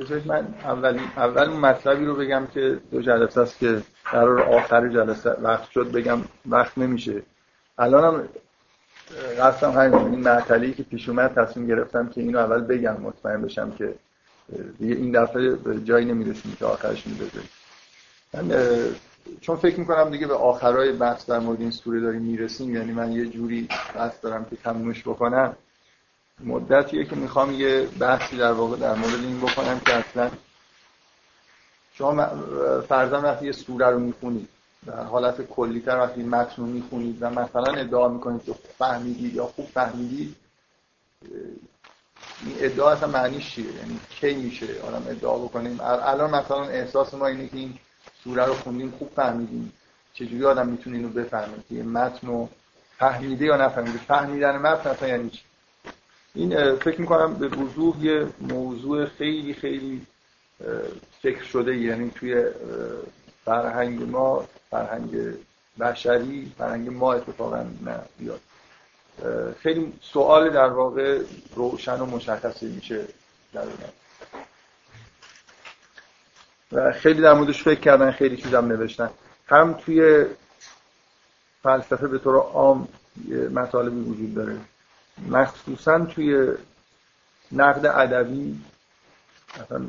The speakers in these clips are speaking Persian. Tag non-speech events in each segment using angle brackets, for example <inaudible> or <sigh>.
بذارید من اول اول مطلبی رو بگم که دو جلسه است که قرار آخر جلسه وقت شد بگم وقت نمیشه. الانم قصدم همین این معطلی که پیش اومد تصمیم گرفتم که اینو اول بگم مطمئن بشم که دیگه این دفعه به جایی نمی‌رسیم که آخرش میبذاریم من چون فکر می‌کنم دیگه به آخرای بحث در مورد این سوره داریم می‌رسیم یعنی من یه جوری قصد دارم که تمومش بکنم. مدتیه که می‌خوام یه بحثی در واقع در مورد این بکنم که اصلا شما فرضاً وقتی یه سوره رو می‌خونید در حالت کلیتر وقتی متن رو می‌خونید و مثلا ادعا می‌کنید که فهمیدید یا خوب فهمیدید این ادعا اصلا معنیش چیه؟ یعنی کی میشه آدم ادعا بکنیم الان مثلا احساس ما اینه که این سوره رو خوندیم خوب فهمیدیم. چجوری آدم می‌تونه اینو بفهمه که متن رو فهمیده یا نفهمیده؟ فهمیدن متن اصلا یعنی چی؟ این فکر می‌کنم به وضوح یه موضوع خیلی خیلی فکر شده یعنی توی فرهنگ ما فرهنگ بشری فرهنگ ما اتفاقا نه بیاد. خیلی سوال در واقع روشن و مشخصی میشه در و خیلی در موردش فکر کردن خیلی چیزم نوشتن. هم توی فلسفه به طور عام مطالبی وجود داره. مخصوصا توی نقد ادبی مثلا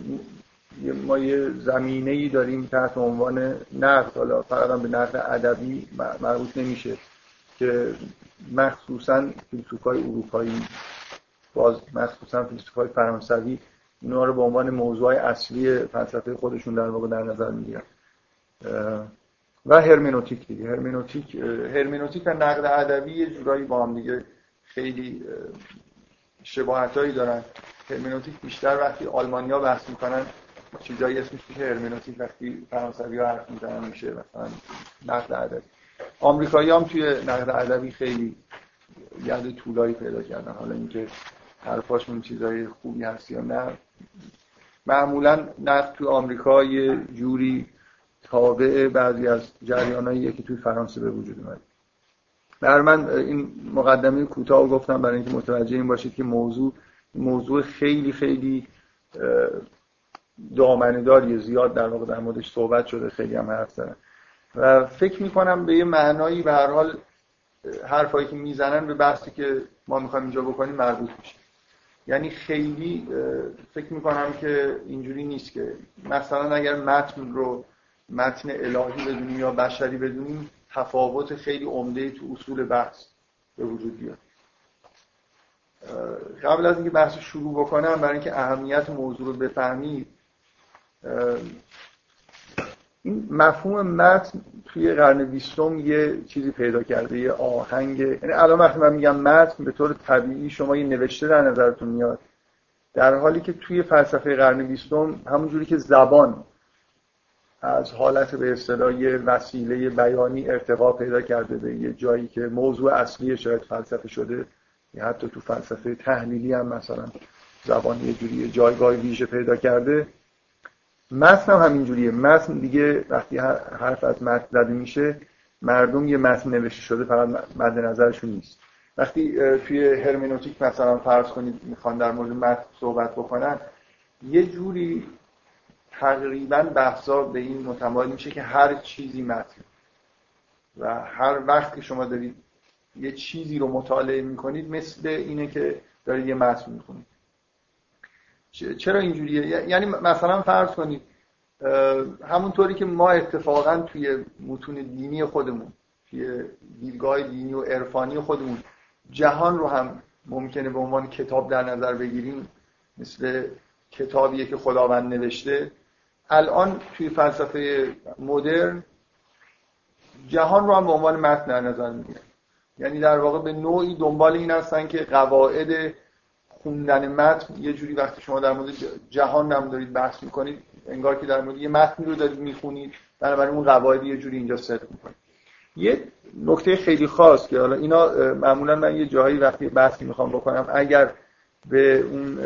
ما یه زمینه ای داریم تحت عنوان نقد حالا فقط به نقد ادبی مربوط نمیشه که مخصوصا فیلسوفای اروپایی باز مخصوصا فیلسوفای فرانسوی اینا رو به عنوان موضوع اصلی فلسفه خودشون در واقع در نظر می‌گیرن. و هرمنوتیک دیگه. هرمنوتیک هرمنوتیک و نقد ادبی یه جورایی با هم دیگه خیلی شباهتایی دارن. هرمنوتیک بیشتر وقتی آلمانیا بحث می‌کنن چیزایی اسمش میشه هرمنوتیک وقتی فرانسوی ها حرف می‌زنن میشه مثلا نقد ادبی. آمریکایی هم توی نقد ادبی خیلی ید طولایی پیدا کردن. حالا اینکه حرفاشون چیزای خوبی هست یا نه. معمولا نقد توی آمریکا یه جوری تابع بعضی از جریانایی که توی فرانسه به وجود اومد بر من این مقدمه کوتاه گفتم برای اینکه متوجه این باشید که موضوع موضوع خیلی خیلی دامنه‌داری زیاد در واقع در موردش صحبت شده خیلی هم حرف زدن. و فکر می‌کنم به یه معنایی به هر حال حرفایی که می‌زنن به بحثی که ما می‌خوایم اینجا بکنیم مربوط میشه. یعنی خیلی فکر می‌کنم که اینجوری نیست که مثلا اگر متن رو متن الهی بدونیم یا بشری بدونیم تفاوت خیلی عمده تو اصول بحث به وجود بیاد. قبل از اینکه بحث شروع بکنم برای اینکه اهمیت موضوع رو بفهمید این مفهوم متن توی قرن بیستم یه چیزی پیدا کرده یه آهنگ. یعنی الان وقتی من میگم متن به طور طبیعی شما یه نوشته در نظرتون میاد. در حالی که توی فلسفه قرن بیستم همونجوری که زبان از حالت به اصطلاح وسیله بیانی ارتقا پیدا کرده به یه جایی که موضوع اصلی شاید فلسفه شده. یا حتی تو فلسفه تحلیلی هم مثلا زبان یه جوری جایگاه ویژه پیدا کرده. متن هم همینجوریه. متن دیگه وقتی حرف از متن زده میشه مردم یه متن نوشته شده فقط مد نظرشون نیست. وقتی توی هرمنوتیک مثلا فرض کنید می‌خوان در مورد متن صحبت بکنن یه جوری تقریبا بحثا به این متمایل میشه که هر چیزی متن و هر وقت که شما دارید یه چیزی رو مطالعه می‌کنید مثل اینه که دارید یه متن می‌خونید. چرا اینجوریه؟ یعنی مثلا فرض کنید همونطوری که ما اتفاقا توی متون دینی خودمون توی دیدگاه دینی و عرفانی خودمون جهان رو هم ممکنه به عنوان کتاب در نظر بگیریم مثل کتابیه که خداوند نوشته. الان توی فلسفه مدرن جهان رو هم به عنوان متن در نظر می‌گیرن یعنی در واقع به نوعی دنبال این هستن که قواعد خوندن متن یه جوری وقتی شما در مورد جهان هم دارید بحث می‌کنید انگار که در مورد یه متنی رو دارید می‌خونید بنابراین اون قواعد یه جوری اینجا صدق می‌کنید. یه نکته خیلی خاص که حالا اینا معمولا من یه جایی وقتی بحثی می‌خوام بکنم اگر به اون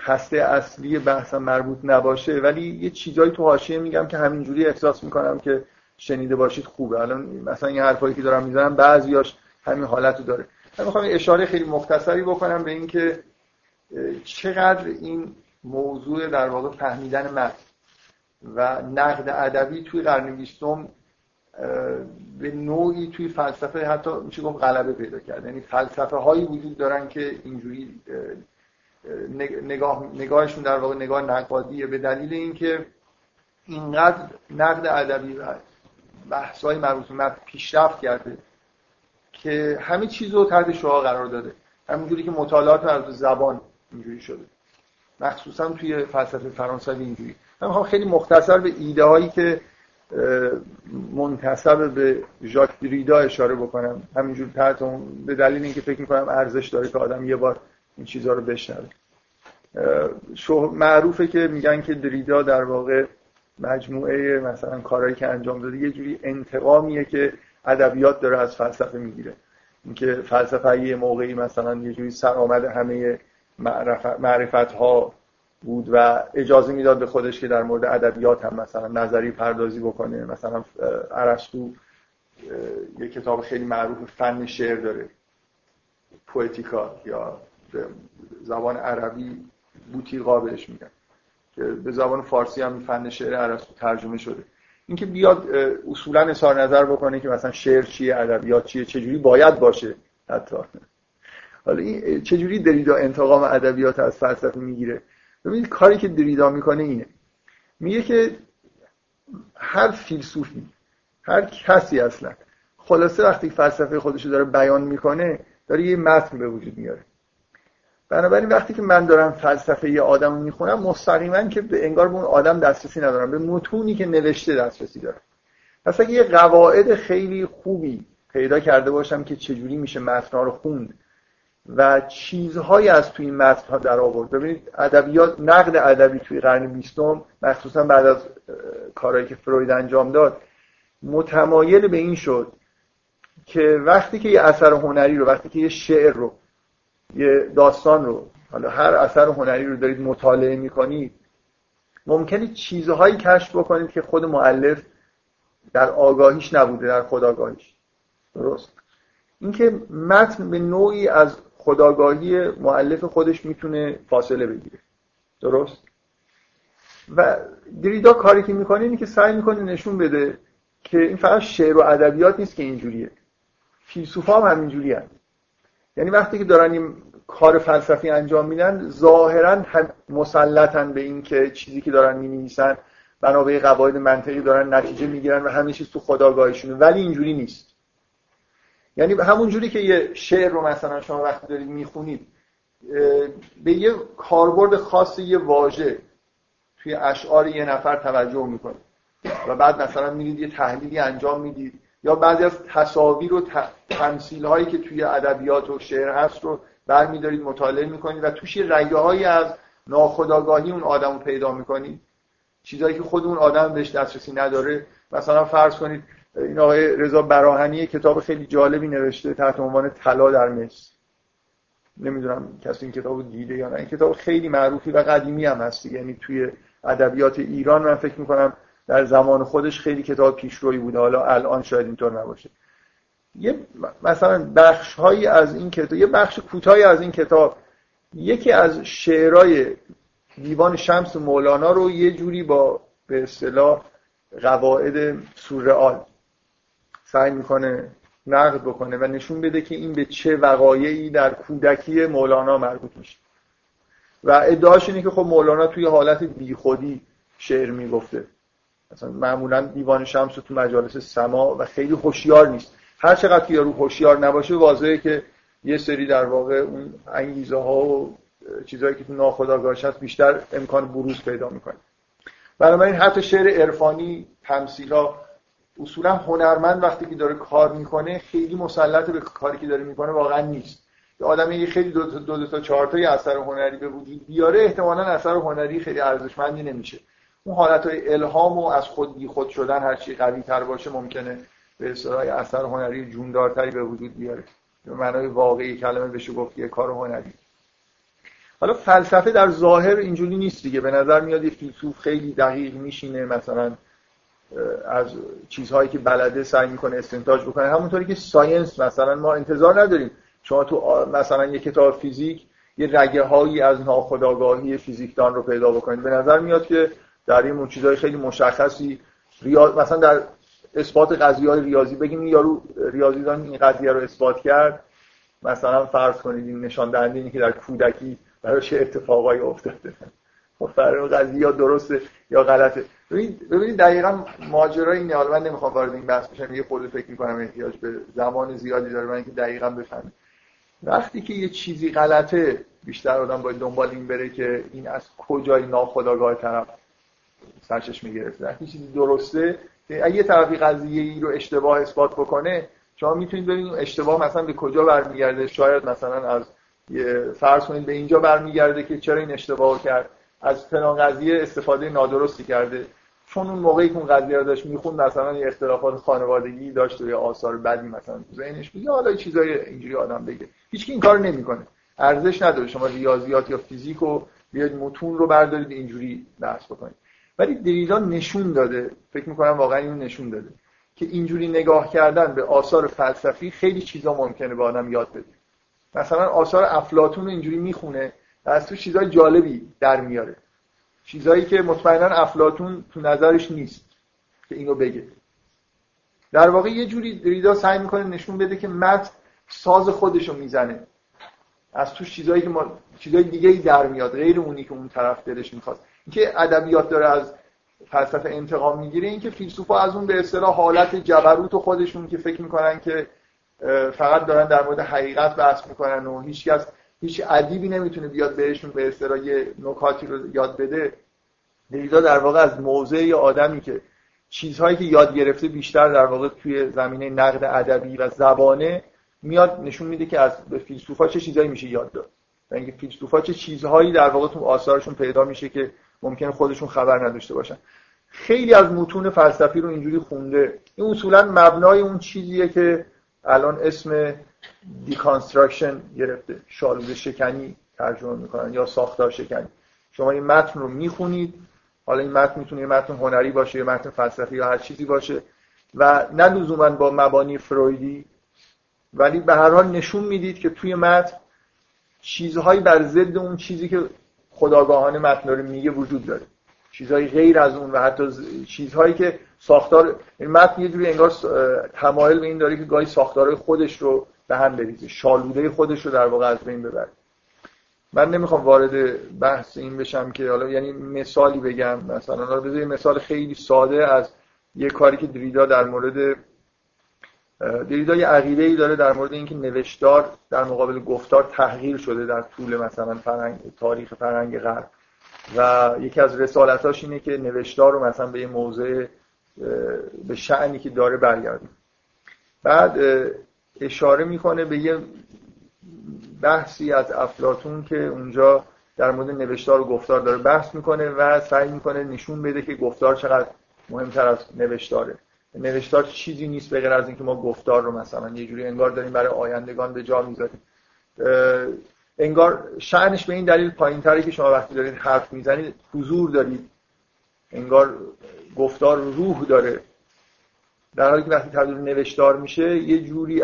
هسته اصلی بحثم مربوط نباشه. ولی یه چیزایی تو حاشیه میگم که همینجوری احساس می‌کنم که شنیده باشید خوبه. الان مثلا این حرفایی که دارم می‌زنم بعضیاش همین حالت رو داره. من می‌خوام اشاره خیلی مختصری بکنم به اینکه چقدر این موضوع در واقع فهمیدن متن و نقد ادبی توی قرن بیستم به نوعی توی فلسفه حتی میشه گفت غلبه پیدا کرد. یعنی فلسفه هایی وجود دارن که اینجوری نگاه نگاهشون در واقع نگاه نقادیه به دلیل اینکه اینقدر نقد ادبی و بحث‌های مربوط به پیشرفت کرده که همه چیز رو تحت شعا قرار داده. همینجوری که مطالعات از زبان اینجوری شده. مخصوصا توی فلسفه فرانسوی اینجوری. من می‌خوام خیلی مختصر به ایده هایی که منتصب به ژاک دریدا اشاره بکنم. همینجور تحت به دلیل اینکه فکر می‌کنم ارزش داره که آدم یه بار این چیزها رو بشنوه. معروفه که میگن که دریدا در واقع مجموعه مثلا کارهایی که انجام داده یه جوری انتقامیه که ادبیات داره از فلسفه می‌گیره. اینکه فلسفه یه موقعی مثلا یه جوری سرآمد همه معرفت ها بود و اجازه می‌داد به خودش که در مورد ادبیات هم مثلا نظری پردازی بکنه. مثلا ارسطو یه کتاب خیلی معروف فن شعر داره. پویتیکا یا به زبان عربی بوتیقا بهش میگن. که به زبان فارسی هم فن شعر ارسطو ترجمه شده. اینکه بیاد اصولا اظهار نظر بکنه که مثلا شعر چیه ادبیات چیه چجوری باید باشه حتی. حالا این چجوری دریدا انتقام ادبیات از فلسفه می‌گیره؟ ببینید کاری که دریدا می‌کنه اینه. میگه که هر فیلسوفی هر کسی اصلا خلاصه وقتی فلسفه خودش رو داره بیان می‌کنه داره یه متن به وجود میاره. بنابراین وقتی که من دارم فلسفه یه آدم رو می‌خونم مستقیما که به انگار به اون آدم دسترسی ندارم به متونی که نوشته دسترسی دارم. پس اگه یه قواعد خیلی خوبی پیدا کرده باشم که چجوری میشه متنها رو خوند و چیزهایی از توی این متنها در آورد. ببینید ادبیات نقد ادبی توی قرن بیستم مخصوصا بعد از کارهایی که فروید انجام داد متمایل به این شد که وقتی که یه اثر هنری رو وقتی که یه شعر رو یه داستان رو حالا هر اثر هنری رو دارید مطالعه می‌کنید ممکنه چیزهایی کشف بکنید که خود معلف در آگاهیش نبوده در خداگاهیش درست؟ اینکه متن به نوعی از خداگاهی معلف خودش می‌تونه فاصله بگیره. درست؟ و دریدا کاری که می‌کنه اینه که سعی می‌کنه نشون بده که این فقط شعر و ادبیات نیست که اینجوریه. فیلسوفا هم همینجوری هست یعنی وقتی که دارن این کار فلسفی انجام میدن ظاهرا مسلطن به این که چیزی که دارن می‌نویسن بنا به قواعد منطقی دارن نتیجه می‌گیرن و همه چیز تو خداگاهشونه ولی اینجوری نیست. یعنی همون جوری که یه شعر رو مثلا شما وقتی دارید می‌خونید به یه کاربرد خاص یه واژه توی اشعار یه نفر توجه می‌کنید و بعد مثلا میرید یه تحلیلی انجام می‌دید. یا بعضی از تصاویر و تمثیل هایی که توی ادبیات و شعر هست رو برمیدارید مطالعه می‌کنید و توش رگه هایی از ناخداگاهی اون آدم رو پیدا می‌کنید. چیزهایی که خود اون آدم بهش دسترسی نداره. مثلا فرض کنید این آقای رضا براهنی کتاب خیلی جالبی نوشته تحت عنوان طلا در مصر. نمی‌دونم کسی این کتاب دیده یا نه. این کتاب خیلی معروفی و قدیمی هم هست یعنی توی ادبیات ایران من فکر می‌کنم در زمان خودش خیلی کتاب پیشروی بوده. حالا الان شاید اینطور نباشه. یه مثلا بخش هایی از این کتاب یه بخش کوتاهی از این کتاب یکی از شعرهای دیوان شمس مولانا رو یه جوری با به اصطلاح قواعد سورئال سعی می‌کنه نقد بکنه و نشون بده که این به چه وقایعی در کودکی مولانا مربوط میشه. و ادعاش اینه که خب مولانا توی حالت بیخودی شعر می‌گفته. مثلا معمولا دیوان شمس تو مجالس سما و خیلی هوشیار نیست. هر چقدر که یارو هوشیار نباشه واضحه که یه سری در واقع اون انگیزه ها و چیزهایی که تو ناخودآگاهش هست بیشتر امکان بروز پیدا می‌کنه. بنابراین حتی شعر عرفانی تمثیلا اصولا هنرمند وقتی که داره کار می‌کنه خیلی مسلط به کاری که داره می‌کنه واقعا نیست. یه آدمی خیلی دو, دو, دو, تا چهار تا اثر هنری به وجود بیاره احتمالا اثر هنری خیلی ارزشمندی نمیشه. اون حالت های الهام و از خود بی خود شدن هر چی قوی تر باشه ممکنه به اصطلاح اثر هنری جوندارتری به وجود بیاره. به معنای واقعی کلمه بشه گفت یه کار هنری. حالا فلسفه در ظاهر اینجوری نیست دیگه. به نظر میاد یه فیلسوف خیلی دقیق میشینه مثلا از چیزهایی که بلده سعی می‌کنه استنتاج بکنه. همونطوری که science مثلا ما انتظار نداریم. شما تو مثلا یه کتاب فیزیک یه رگه هایی از ناخودآگاهی فیزیکدان رو پیدا بکنید. به نظر میاد که در این چیزهای خیلی مشخصی. ریاض... مثلا در اثبات قضیه های ریاضی بگیم یارو ریاضیدان این قضیه رو اثبات کرد. مثلا فرض کنید این نشان دهنده اینه که در کودکی براش اتفاقایی افتاده. خب قضیه یا درسته یا غلطه. ببینید ببینید دقیقا ماجرای اینه. حالا من نمی‌خوام وارد این بحث بشم. یه خود فکر می‌کنم احتیاج به زمان زیادی داره. من اینکه دقیقا بفهمم. وقتی که یه چیزی غلطه بیشتر آدم باید دنبال این بره که این از کجای ناخودآگاه طرف سرچش می‌گرفته. وقتی چیزی درسته اگه یه طرفی قضیه ای رو اشتباه اثبات بکنه شما می‌تونید ببینید اشتباه مثلا به کجا برمیگرده. شاید مثلا از فرض کنید به اینجا برمیگرده که چرا این اشتباه کرد. از فلان قضیه استفاده نادرستی کرده. چون اون موقعی که اون قضیه رو داشت می‌خوند مثلا یه اختلافات خانوادگی داشت و یا آثار بدی مثلا تو ذهنش بود. حالا چیزای اینجوری آدم بگه. هیچ این کارو نمی‌کنه. ارزش نداره. شما ریاضیات یا فیزیک رو بیاید متون رو بردارید اینجوری بحث بکنید. ولی دریدا نشون داده فکر می‌کنم واقعا اینو نشون داده که اینجوری نگاه کردن به آثار فلسفی خیلی چیزا ممکنه به آدم یاد بده. مثلا آثار افلاطون رو اینجوری می‌خونه و از تو چیزای جالبی در میاره. چیزایی که مطمئنا افلاتون تو نظرش نیست که اینو بگه. در واقع یه جوری دریدا سعی می‌کنه نشون بده که متن ساز خودشو می‌زنه. از تو چیزایی که ما چیزای دیگه ای در میاد غیر اونی که اون طرف دلش می‌خواست. اینکه ادبیات داره از فلسفه انتقام می‌گیره اینکه فیلسوفا از اون به اصطلاح حالت جبروت و خودشون که فکر می‌کنن که فقط دارن در مورد حقیقت بحث می‌کنن و هیچکس هیچ ادیبی نمی‌تونه بیاد بهشون به اصطلاح نکاتی رو یاد بده. دریدا در واقع از موضع آدمی که چیزهایی که یاد گرفته بیشتر در واقع توی زمینه نقد ادبی و زبانه میاد نشون میده که از فیلسوفا چه چیزهایی میشه یاد داد. و فیلسوفا چه چیزهایی در واقع تو آثارشون پیدا میشه که ممکنه خودشون خبر نداشته باشن. خیلی از متون فلسفی رو اینجوری خونده. این اصولا مبنای اون چیزیه که الان اسم deconstruction گرفته. شالوده شکنی ترجمه می‌کنن یا ساختار شکنی. شما این متن رو می‌خونید. حالا این متن می‌تونه یه متن هنری باشه یه متن فلسفی یا هر چیزی باشه. و نه لزوما با مبانی فرویدی. ولی به هر حال نشون می‌دید که توی متن چیزهایی بر ضد اون چیزی که خداگاهانه متن رو میگه وجود داره. چیزهای غیر از اون و حتی چیزهایی که ساختار این متن یه جوری انگار تمایل به این داره که گاهی ساختارهای خودش رو به هم بریزه. شالوده خودش رو در واقع از بین ببره. من نمی‌خوام وارد بحث این بشم که حالا یعنی مثالی بگم. مثلا حالا مثال خیلی ساده از یه کاری که دریدا در مورد دریدا یه عقیده ای داره در مورد اینکه نوشتار در مقابل گفتار تغییر شده در طول مثلا فرهنگ تاریخ فرهنگ غرب. و یکی از رسالتاش اینه که نوشتار رو مثلا به یه موضع به شعنی که داره برگردیم بعد اشاره می‌کنه به یه بحثی از افلاتون که اونجا در مورد نوشتار و گفتار داره بحث می‌کنه و سعی می‌کنه نشون بده که گفتار چقدر مهمتر از نوشتاره. نوشتار چیزی نیست به غیر از اینکه ما گفتار رو مثلا یه جوری انگار داریم برای آیندگان به جا می‌ذاریم. انگار شعنش به این دلیل پایین که شما وقتی دارید حرف می‌زنید حضور دارید. انگار گفتار روح داره. در حالی که وقتی تبدیل نوشتار میشه یه جوری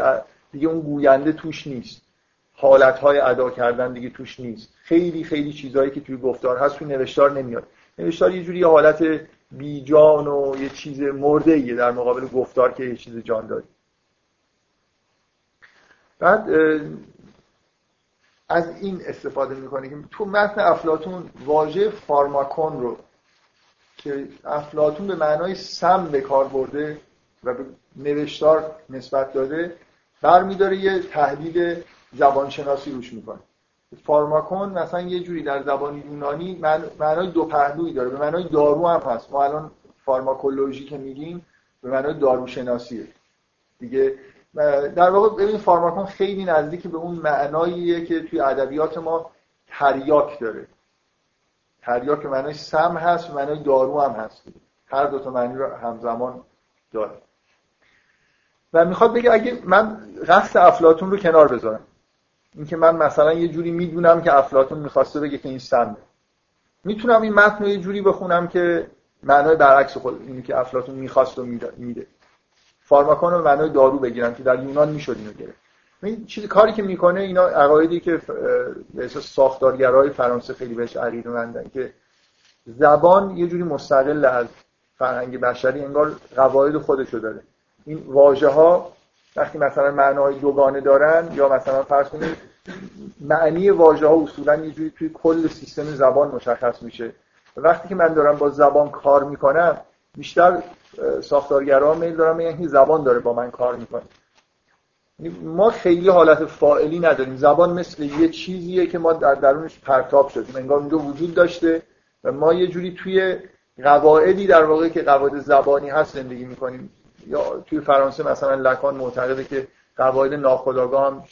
دیگه اون گوینده توش نیست. حالتهای ادا کردن دیگه توش نیست. خیلی خیلی چیزهایی که توی گفتار هست توی نوشتار نمیاد. نوشتار یه جوری یه حالت بیجان و یه چیز مرده ایه در مقابل گفتار که یه چیز جان داری. بعد از این استفاده می‌کنه که تو متن افلاتون واژه فارماکون رو که افلاتون به معنای سم به کار برده و به نوشتار نسبت داده برمیداره یه تحلیل زبانشناسی روش می‌کنه. فارماکون مثلا یه جوری در زبان یونانی معنای دو پهلویی داره. به معنای دارو هم هست. ما الان فارماکولوژی که میگیم به معنای داروشناسیه. دیگه در واقع ببین فارماکون خیلی نزدیک به اون معناییه که توی ادبیات ما تریاک داره. تریاک به معنای سم هست و معنای دارو هم هست. هر دو تا معنی رو همزمان داره. و می‌خواد بگه اگه من قصد افلاتون رو کنار بذارم. اینکه من مثلا یه جوری می‌دونم که افلاتون می‌خواسته بگه که این سمه می‌تونم این متن رو یه جوری بخونم که معنای برعکس خود اینی که افلاتون می‌خواست و میده. فارماکون رو معنای دارو بگیرم که در یونان می‌شد اینو گرفت. این چیزی کاری که می‌کنه اینا عقایدی که به اساس ساختارگرای فرانسه خیلی بهش عقیده مندن که زبان یه جوری مستقل از فرهنگ بشری انگار قواعد خودشو داره. این واژه ها وقتی مثلا معنای دوگانه دارن یا مثلا فرض کنید معنی واژه ها اصولا یه جوری توی کل سیستم زبان مشخص میشه. وقتی که من دارم با زبان کار می‌کنم بیشتر ساختارگرا میل دارم یعنی زبان داره با من کار می‌کنه. ما خیلی حالت فائلی نداریم. زبان مثل یه چیزیه که ما در درونش پرتاب شدیم. انگار اونجا وجود داشته و ما یه جوری توی قواعدی در واقع که قواعد زبانی هست زندگی می‌کنیم. یا توی فرانسه مثلا لکان معتقده که قواعد ناخودآگاه هم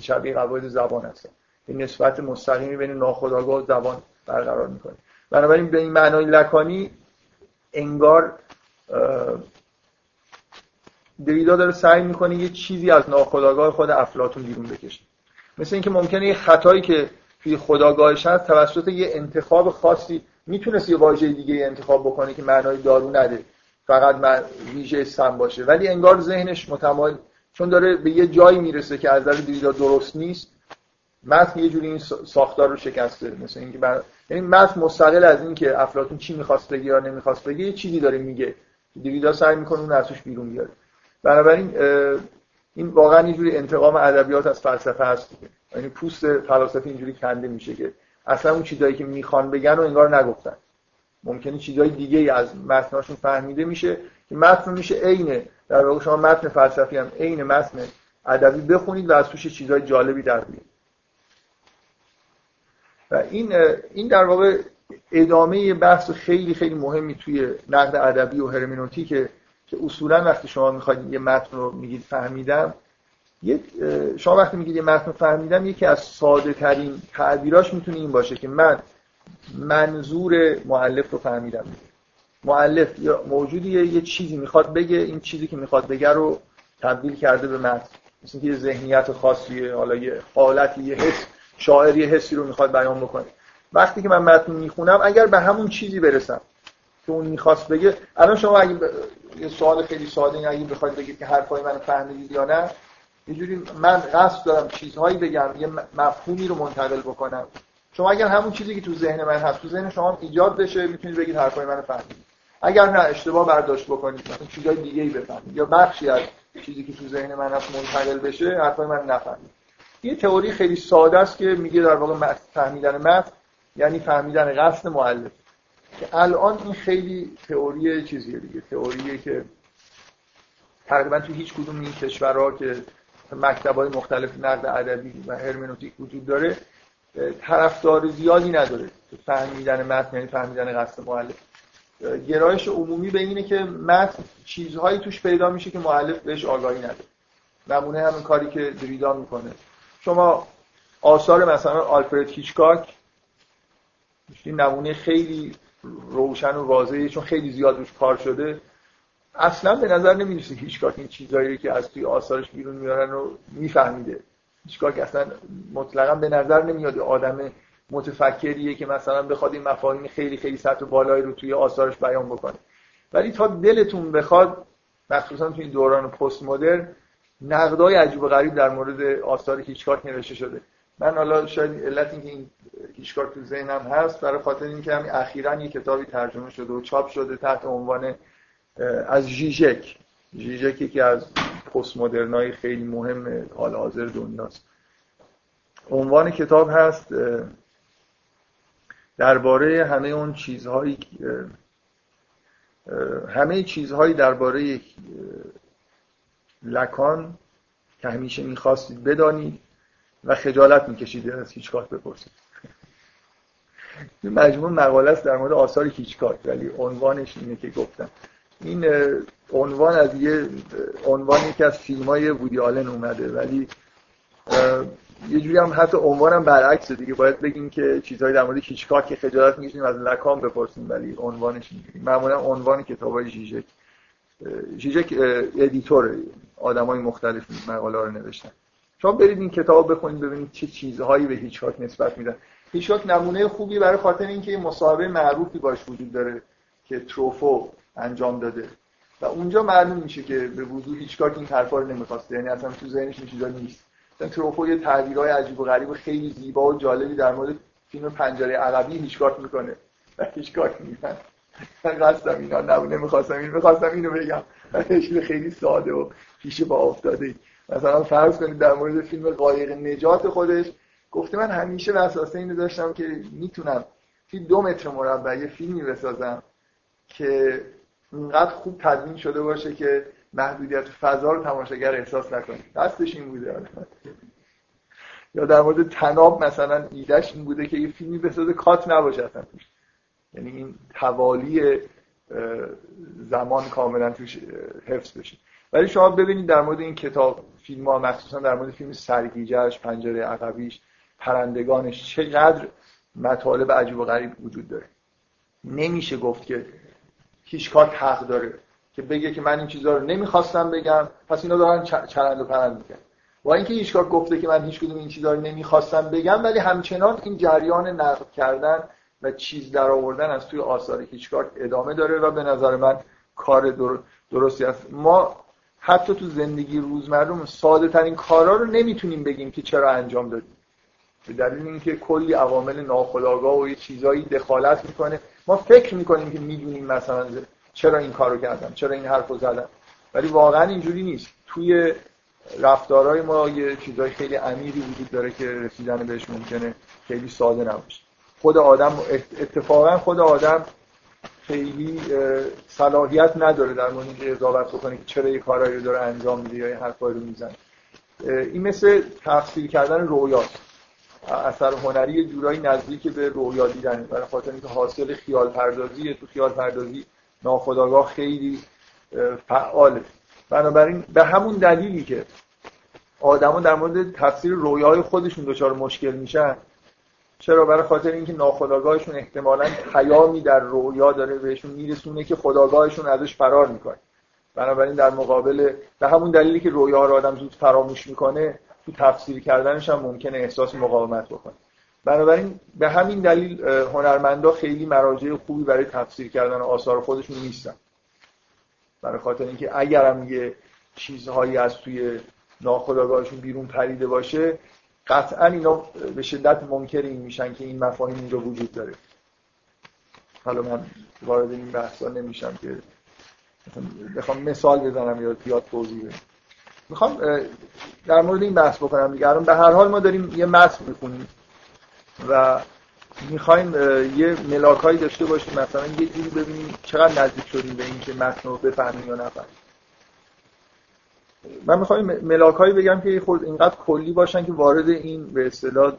شبیه قواعد زبان هست. این نسبت مستقیمی بین ناخودآگاه و زبان برقرار می‌کنه. بنابراین به این معنای لکانی انگار دریدا داره سعی می‌کنه یه چیزی از ناخودآگاه خود افلاطون بیرون بکشه. مثل اینکه ممکنه یه خطایی که توی خداگاهش هست توسط یه انتخاب خاصی می‌تونست یه واژه دیگه انتخاب بکنه که معنای دارو نده. فقط من ویژه سم باشه. ولی انگار ذهنش متمایل چون داره به یه جایی می‌رسه که از نظر دریدا درست نیست متن یه جوری این ساختار رو شکسته مثل اینکه بر... یعنی متن مستقل از اینکه افلاطون چی می‌خواست بگه یا نمی‌خواست بگه یه چیزی داره میگه. دریدا سعی می‌کنه اون ازش بیرون بیاره. بنابراین این واقعا یه جوری انتقام ادبیات از فلسفه هست یعنی پوست فلاسفه اینجوری کنده میشه که اصلا اون چیزایی که می‌خوان بگن و انگار نگفتن. ممکنه چیزای دیگه از متناشون فهمیده میشه که متن میشه عین در واقع شما متن فلسفی هم عین متن ادبی بخونید و از توش چیزای جالبی در بیارید. و این این در واقع ادامه بحث خیلی خیلی مهمی توی نقد ادبی و هرمنوتیک که اصولا وقتی شما می‌خواید یه متن رو میگید فهمیدم شما وقتی میگید یه متن فهمیدم یکی از ساده ترین تعبیراش می‌تونه این باشه که من منظور معلف رو فهمیدم. معلف یا موجودی یه چیزی می‌خواد بگه این چیزی که می‌خواد بگه رو تبدیل کرده به متن مثل اینکه یه ذهنیت خاصیه حالا یه حالتی یه حس شاعر یه حسی رو می‌خواد بیان بکنه. وقتی که من متن می‌خونم اگر به همون چیزی برسم که اون می‌خواست بگه الان شما اگه یه سوال خیلی ساده اگه بخواید بگید که حرفای من فهمیدید یا نه یه من قصد دارم چیزهایی بگم یه مفهومی رو منتقل بکنم. شما اگر همون چیزی که تو ذهن من هست تو ذهن شما ایجاد بشه می‌تونید بگید حرفای من فهمید اگر نه اشتباه برداشت بکنید مثلا چیزای دیگه ای بفهمید. یا بخشی از چیزی که تو ذهن من هست منتقل بشه حرفای من نفهمید. یه تئوری خیلی ساده است که میگه در واقع فهمیدن متن یعنی فهمیدن قصد مؤلف که الان این خیلی تئوری چیزیه دیگه. تئوریه که تقریبا تو هیچ کدوم این کشورها که مکتبای مختلف نقد ادبی و هرمنوتیک وجود داره طرفدار زیادی نداره. فهمیدن متن یعنی فهمیدن قصد مؤلف. گرایش عمومی به اینه که متن چیزهایی توش پیدا میشه که مؤلف بهش آگاهی نداره. نمونه همین کاری که دریدا می‌کنه. شما آثار مثلا آلفرد هیچکاک این نمونه خیلی روشن و واضحه چون خیلی زیاد روش کار شده. اصلا به نظر نمی‌رسه هیچکاک این چیزایی که از توی آثارش بیرون میارن رو میفهمیده. هیچکاک اصلا مطلقا به نظر نمیاد آدم متفکریه که مثلا بخواد این مفاهیم خیلی خیلی سطح بالایی رو توی آثارش بیان بکنه. ولی تا دلتون بخواد مخصوصا توی دوران پست مدرن نقدای عجیب و غریب در مورد آثار هیچکاک نوشته شده. من حالا شاید علت اینکه این هیچکاک تو ذهنم هست برای خاطر اینکه همین اخیرا یه کتابی ترجمه شده و چاپ شده تحت عنوان از ژیژک. ژیژک یکی از پست مدرنای خیلی مهم حال حاضر دنیاست. عنوان کتاب هست درباره همه اون چیزهایی همه چیزهایی درباره لکان که همیشه می‌خواستید بدانید و خجالت می‌کشید از هیچکاک بپرسید. <laughs> مجموع مقاله است در مورد آثار هیچکاک ولی عنوانش اینه که گفتم. این عنوان از یه عنوان یکی از فیلم های وودی آلن اومده ولی یه جوری هم حتی عنوانم برعکسه دیگه. باید بگیم که چیزهایی در مورد هیچکاک که خجالت می‌کشیم از لکام بپرسیم ولی عنوانش میگیم معمولا عنوان کتابای ژیژک ژیژک editor آدمای مختلف مقاله رو نوشتن. شما برید این کتاب بخونید ببینید چه چیزهایی به هیچکاک نسبت میدن. هیچکاک نمونه خوبی برای خاطر اینکه مصاحبه معروفی باش وجود داره که تروفو انجام داده. و اونجا معلوم میشه که به وضوح هیچکاک این حرفا رو نمی‌خواسته. یعنی اصلا تو ذهنش این چیزا نیست. تروفو یه تعبیرهای عجیب و غریب و خیلی زیبا و جالبی در مورد فیلم پنجره عقبی هیچکاک می‌کنه. و هیچکاک میگن قصدم اینا نبود. نمی‌خواستم اینو می‌خواستم اینو بگم. خیلی ساده و پیش با افتاده مثلا فرض کنید در مورد فیلم قایق نجات خودش گفته من همیشه وسوسه اینو داشتم که می‌تونم توی دو متر مربع یه فیلمی بسازم که اینقدر خوب تدوین شده باشه که محدودیت فضا رو تماشاگر احساس نکنه دستش این بوده. یا در مورد تناب مثلا ایدهش این بوده که یه فیلمی بسازه کات نباشه اصلا. توش یعنی این حوالی زمان کاملا توش حفظ بشه. ولی شما ببینید در مورد این کتاب فیلم ها مخصوصا در مورد فیلم سرگیجهش پنجره عقبیش پرندگانش چقدر مطالب عجیب و غریب وجود داره. نمیشه گفت که هیچکار حق داره که بگه که من این چیزها رو نمی‌خواستم بگم پس اینا دارن چرند و پرند میگن. با اینکه هیچکار گفته که من هیچ کدوم این چیزها رو نمی‌خواستم بگم ولی همچنان این جریان نقد کردن و چیز در آوردن از توی آثار هیچکار ادامه داره و به نظر من کار درستی است. ما حتی تو زندگی روزمره ساده ترین کارا رو نمی‌تونیم بگیم که چرا انجام دادیم. به دلیل اینکه کلی عوامل ناخودآگاه و یه چیزایی دخالت می‌کنه. ما فکر می‌کنیم که می‌دونیم مثلا چرا این کارو کردم چرا این حرفو زدم. ولی واقعا اینجوری نیست. توی رفتارهای ما یه چیزای خیلی عمیقی وجود داره که رسیدن بهش ممکنه خیلی ساده نباشه. خود آدم اتفاقا خود آدم خیلی صلاحیت نداره در مورد اینکه قضاوت بکنه که چرا یه کارایی رو داره انجام میده یا این حرفایی رو می‌زنه. این مثل تفسیر کردن رویاست. اثر هنری جورایی نزدیک به رویا دیدن برای خاطر اینکه حاصل خیال پردازی تو خیال پردازی ناخودآگاه خیلی فعاله. بنابراین به همون دلیلی که آدما در مورد تفسیر رویاهای خودشون دچار مشکل میشن چرا؟ برای خاطر اینکه ناخودآگاهشون احتمالا پیامی در رویا داره بهشون میرسونه که خداگاهشون ازش فرار می‌کنه. بنابراین در مقابل به همون دلیلی که رویا رو آدم زود فراموش می‌کنه تو تفسیر کردنش هم ممکنه احساس مقاومت بکنه. بنابراین به همین دلیل هنرمندا خیلی مراجع خوبی برای تفسیر کردن آثار خودشون نیستن. برای خاطر اینکه اگرم یه چیزهایی از توی ناخودآگاهشون بیرون پریده باشه قطعا اینا به شدت منکر این میشن که این مفاهیم اینجا وجود داره. حالا من وارد این بحثا نمیشم که بخوام مثال بزنم یا زیاد توضیح بدم. می‌خوام در مورد این بحث بکنم دیگه. به هر حال ما داریم یه متن می‌خونیم و می‌خوایم یه ملاکایی داشته باشیم. مثلا یه جوری ببینیم چقدر نزدیک شدیم به اینکه متن رو بفهمیم یا نفهمیم. من می‌خوام ملاکایی بگم که خود اینقدر کلی باشن که وارد این به اصطلاح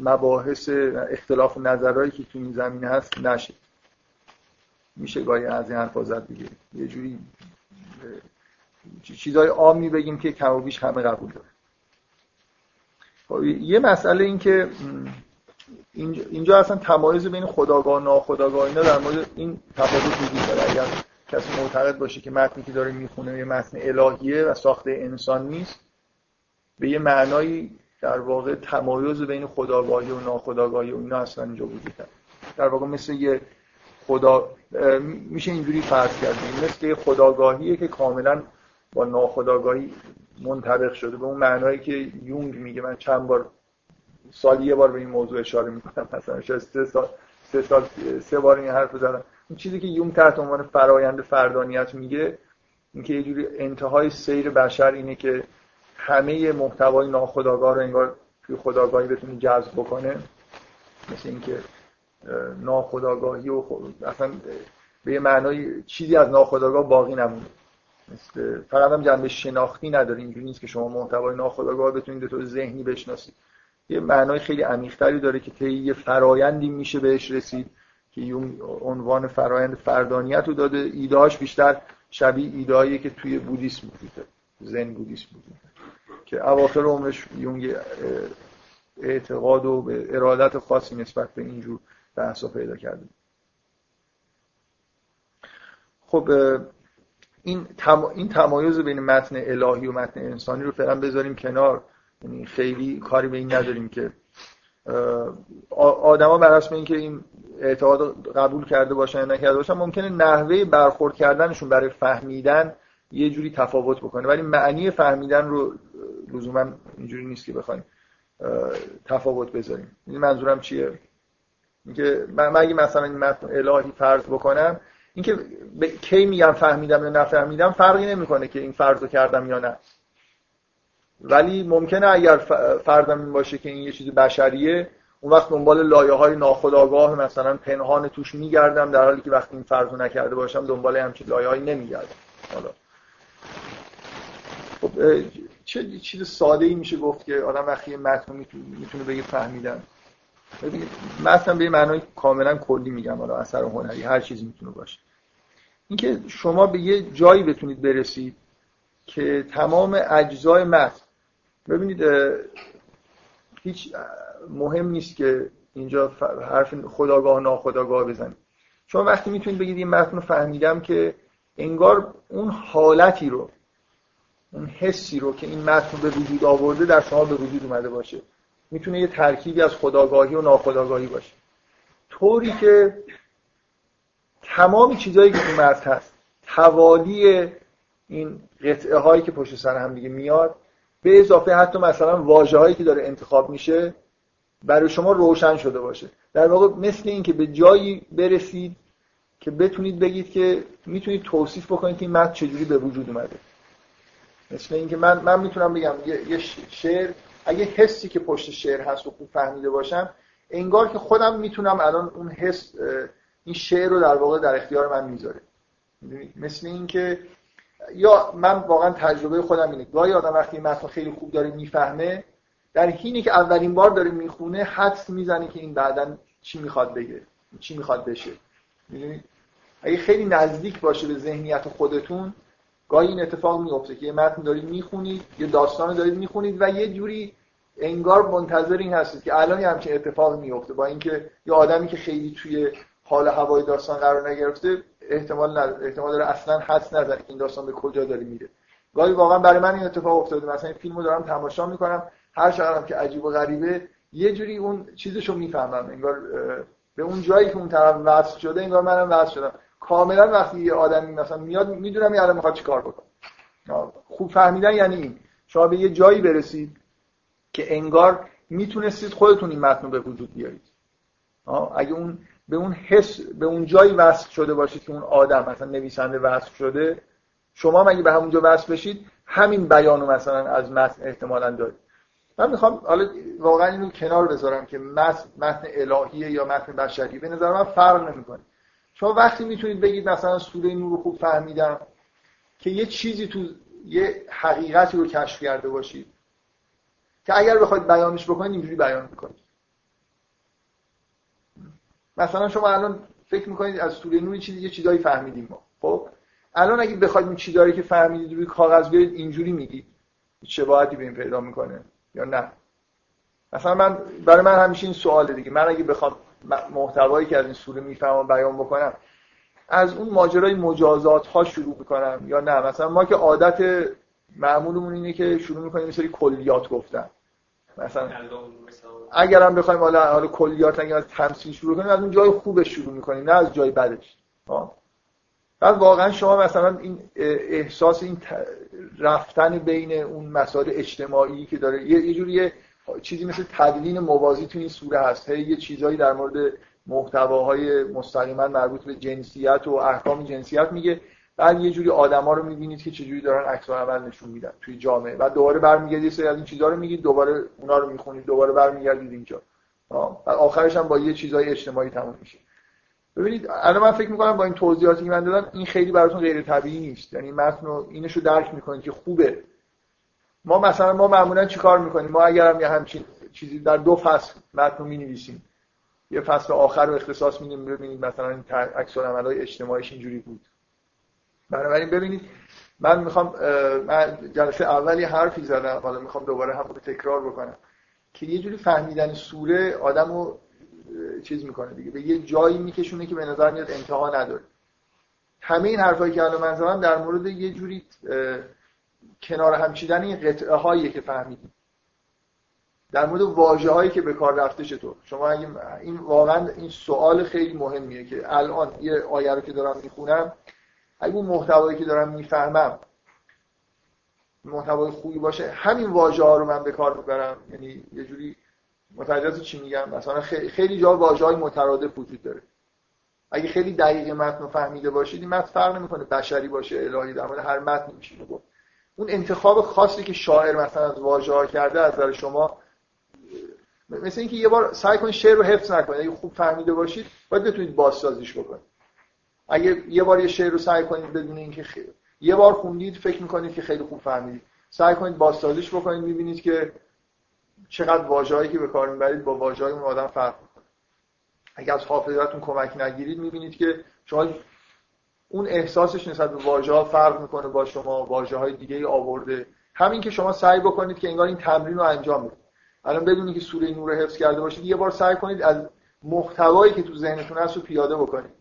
مباحث اختلاف نظرهایی که تو این زمینه هست نشه. میشه گاهی از این حرفا زد دیگه. یه جوری چیزای عامی بگیم که کم و بیش همه قبول داره. خب یه مسئله این که اینجا اصلا تمایز بین خداگاه و ناخداگاه اینا در مورد این تفاوت وجود داره. اگر کسی معتقد باشه که متنی که داره می‌خونه یه متن الهیه و ساخته انسان نیست به یه معنایی در واقع تمایز بین خداگاهی و ناخداگاهی و اینا اصلا اینجا وجود داره. در واقع مثل یه خدا میشه اینجوری فرض کرد. مثل یه خداگاهیه که کاملا با ناخداگاهی منطبق شده. به اون معنایی که یونگ میگه من چند بار سالی یه بار به این موضوع اشاره می‌کنم. مثلا شاید سه سال سه سال سه بار این حرف زدم این چیزی که یونگ تحت عنوان فرایند فردانیت میگه اینکه یه جوری انتهای سیر بشر اینه که همه محتوای ناخودآگاه رو انگار توی خداگاهی بتونی جذب بکنه. مثل اینکه ناخودآگاهی و اصلا به معنای چیزی از ناخودآگاه باقی نمونه مثل فقط هم جنبه شناختی نداره. اینجوری نیست که شما محتوای ناخودآگاه بتونید به طور ذهنی بشناسید. یه معنای خیلی عمیق‌تری داره که طی یه فرایندی میشه بهش رسید که یون عنوان فرایند فردانیت رو داده. ایدهاش بیشتر شبیه ایدهایی که توی بودیسم وجود زن بودیسم بود که اواخر عمرش یونگ اعتقاد و به ارادت خاصی نسبت به اینجور بحثا پیدا کرده خب این, این تمایز بین متن الهی و متن انسانی رو فعلا بذاریم کنار. یعنی خیلی کاری به این نداریم که آدما بر اساس اینکه این اعتقاد قبول کرده باشن یا نکرده باشن ممکنه نحوه برخورد کردنشون برای فهمیدن یه جوری تفاوت بکنه. ولی معنی فهمیدن رو لزوما اینجوری نیست که بخوایم تفاوت بذاریم. این منظورم چیه؟ اینکه من اگه مثلا این متن الهی فرض بکنم اینکه کی میگم فهمیدم یا نفهمیدم فرقی نمی‌کنه که این فرض کردم یا نه. ولی ممکنه اگر فرضم این باشه که این یه چیز بشریه اون وقت دنبال لایه های ناخودآگاه مثلا پنهان توش میگردم در حالی که وقتی این فرض نکرده باشم دنبال همچین لایه هایی نمیگردم. حالا. خب چه چیز ساده ای میشه گفت که آدم وقتی متن می‌تونه بگه فهمیدم؟ ببینید متن به معنای کاملا کلی میگم حالا اثر هنری هر چیزی می‌تونه باشه. اینکه شما به یه جایی بتونید برسید که تمام اجزای متن ببینید هیچ مهم نیست که اینجا حرف خداگاه ناخداگاه بزنید. شما وقتی می‌تونید بگید این متن رو فهمیدم که انگار اون حالتی رو اون حسی رو که این متن به وجود آورده در شما به وجود اومده باشه. می‌تونه یه ترکیبی از خداگاهی و ناخداگاهی باشه. طوری که تمام چیزهایی که تو متن هست توالی این قطعه هایی که پشت سر هم دیگه میاد به اضافه حتی مثلا واژه هایی که داره انتخاب میشه برای شما روشن شده باشه. در واقع مثل این که به جایی برسید که بتونید بگید که می‌تونید توصیف بکنید که این متن چجوری به وجود اومده. مثل اینکه من من می‌تونم بگم یه شعر اگه حسی که پشت شعر هست و خوب فهمیده باشم انگار که خودم می‌تونم الان اون حس این شعر رو در واقع در اختیار من می‌ذاره. مثل اینکه یا من واقعا تجربه خودم اینه. گاهی آدم وقتی متن خیلی خوب داره می‌فهمه در حینی که اولین بار داره می‌خونه حدس می‌زنه که این بعدا چی می‌خواد بگه چی می‌خواد بشه. می‌دونید اگه خیلی نزدیک باشه به ذهنیت خودتون گاهی این اتفاق میفته که یه متن دارید می‌خونید یه داستان دارید می‌خونید و یه جوری انگار منتظر این هستید که الان همچین اتفاق میفته با اینکه یه آدمی که خیلی توی حال هوای داستان قرار نگرفته احتمال احتمال داره اصلا حدس نزنه این داستان به کجا داره میره. گاهی واقعا برای من این اتفاق افتاده. مثلا این فیلمو دارم تماشا می‌کنم هر چقدرم که عجیب و غریبه یه جوری اون چیزشو می‌فهمم. انگار به اون جایی که اون طرف وصل شده انگار منم وصل شدم. کاملا وقتی یه آدمی مثلا میاد می‌دونم یه می‌خواد چیکار بکنه. خوب فهمیدن یعنی این. شما به یه جایی برسید که انگار می‌تونستید خودتون این متن به وجود بیارید. اگه اون به اون حس به اون جایی وصل شده باشید که اون آدم مثلا نویسنده وصل شده شما مگه به همونجا وصل بشید همین بیانو مثلا از متن احتمالا دارید. من می‌خوام حالا واقعا اینو کنار بذارم که متن متن الهیه یا متن بشری به نظر من فرق نمی‌کنه. شما وقتی می‌تونید بگید مثلا سوره نور رو خوب فهمیدم که یه چیزی تو یه حقیقتی رو کشف کرده باشید که اگر بخواید بیانش بکنید اینجوری بیان می‌کنید. مثلا شما الان فکر می‌کنید از سوره نور چیزی یه چیزایی فهمیدیم ما. خب؟ الان اگه بخواید این چیزایی که فهمیدید روی کاغذ بیارید اینجوری میگید شباهتی به این پیدا می‌کنه یا نه. مثلا من برای من همیشه این سواله دیگه. من اگه بخوام محتوایی که از این سوره می‌فهمم بیان بکنم. از اون ماجرای مجازات ها شروع می‌کنم یا نه؟ مثلا ما که عادت معمولمون اینه که شروع می‌کنیم یه سری کلیات گفتن. مثلا اگرم بخوایم حالا حالا کلیات اگر از تمثیل شروع کنیم از اون جای خوبش شروع می‌کنیم نه از جای بدش. بعد واقعا شما مثلا این احساس این رفتن بین اون مسائل اجتماعی که داره یه جوری چیزی مثل تدوین موازی تو این سوره هست. هی یه چیزایی در مورد محتواهای مستقیما مربوط به جنسیت و احکام جنسیت میگه. بعد یه جوری آدما رو می‌بینید که چجوری دارن عکس عمل نشون میدن توی جامعه. بعد دوباره برمیگردید یه سری از این چیزا رو میگید دوباره اونا رو می‌خونید دوباره برمیگردید اینجا. بعد آخرش هم با یه چیزای اجتماعی تموم میشه. ببینید الان من فکر می‌کنم با این توضیحاتی که من دادم این خیلی براتون غیر طبیعی نیست. یعنی متن اینشو درک می‌کنید که خوبه. ما مثلا ما معمولا چیکار می‌کنیم؟ ما اگر هم یه همچین چیزی در دو فصل متن می نویسیم یه فصل آخر رو اختصاص میدیم ببینید مثلا این عکس های اجتماعیش اینجوری بود. بنابراین ببینید من می‌خوام من جلسه اولی حرفی زدم حالا می‌خوام دوباره هم تکرار بکنم که یه جوری فهمیدن سوره آدمو چیز می‌کنه دیگه. به یه جایی میکشونه که به نظر میاد انتها نداره. همه این حرفایی که الان من زدم در مورد یه جوری کنار هم چیدن این قطعه هایی که فهمیدیم. در مورد واژه هایی که به کار رفته چطور؟ شما اگه این واقعا این سوال خیلی مهمیه که الان یه آیه رو که دارم می‌خونم اگه اون محتوایی که دارم می‌فهمم محتوای خوبی باشه همین واژه ها رو من به کار می‌برم. یعنی یه جوری متوجه چی میگم؟ مثلا خیلی, خیلی جا واژه های مترادف وجود داره. اگه خیلی دقیق متن رو فهمیده باشید این متن فرق نمی‌کنه بشری باشه الهی در مورد هر متن میشه گفت اون انتخاب خاصی که شاعر مثلا از واژه ها کرده از نظر شما مثل اینکه یه بار سعی کنید شعر رو حفظ نکنید. اگه خوب فهمیده باشید باید بتونید بازسازیش بکنید. اگه یه بار یه شعر رو سعی کنید بدون اینکه خیلی یه بار خوندید فکر می‌کنید که خیلی خوب فهمیدید. سعی کنید بازسازیش بکنید می‌بینید که چقدر واژه‌ای که به کار می‌برید با واژه‌های اون آدم فرق اگه از حافظتون کمک نگیرید می‌بینید که شما اون احساسش نسبت به واژه ها فرق می‌کنه با شما واژه های دیگه ای آورده. همین که شما سعی بکنید که انگار این تمرین رو انجام بدید. الان بدونید که سوره نور رو حفظ کرده باشید یه بار سعی کنید از محتوایی که تو ذهنتون هست رو پیاده بکنید.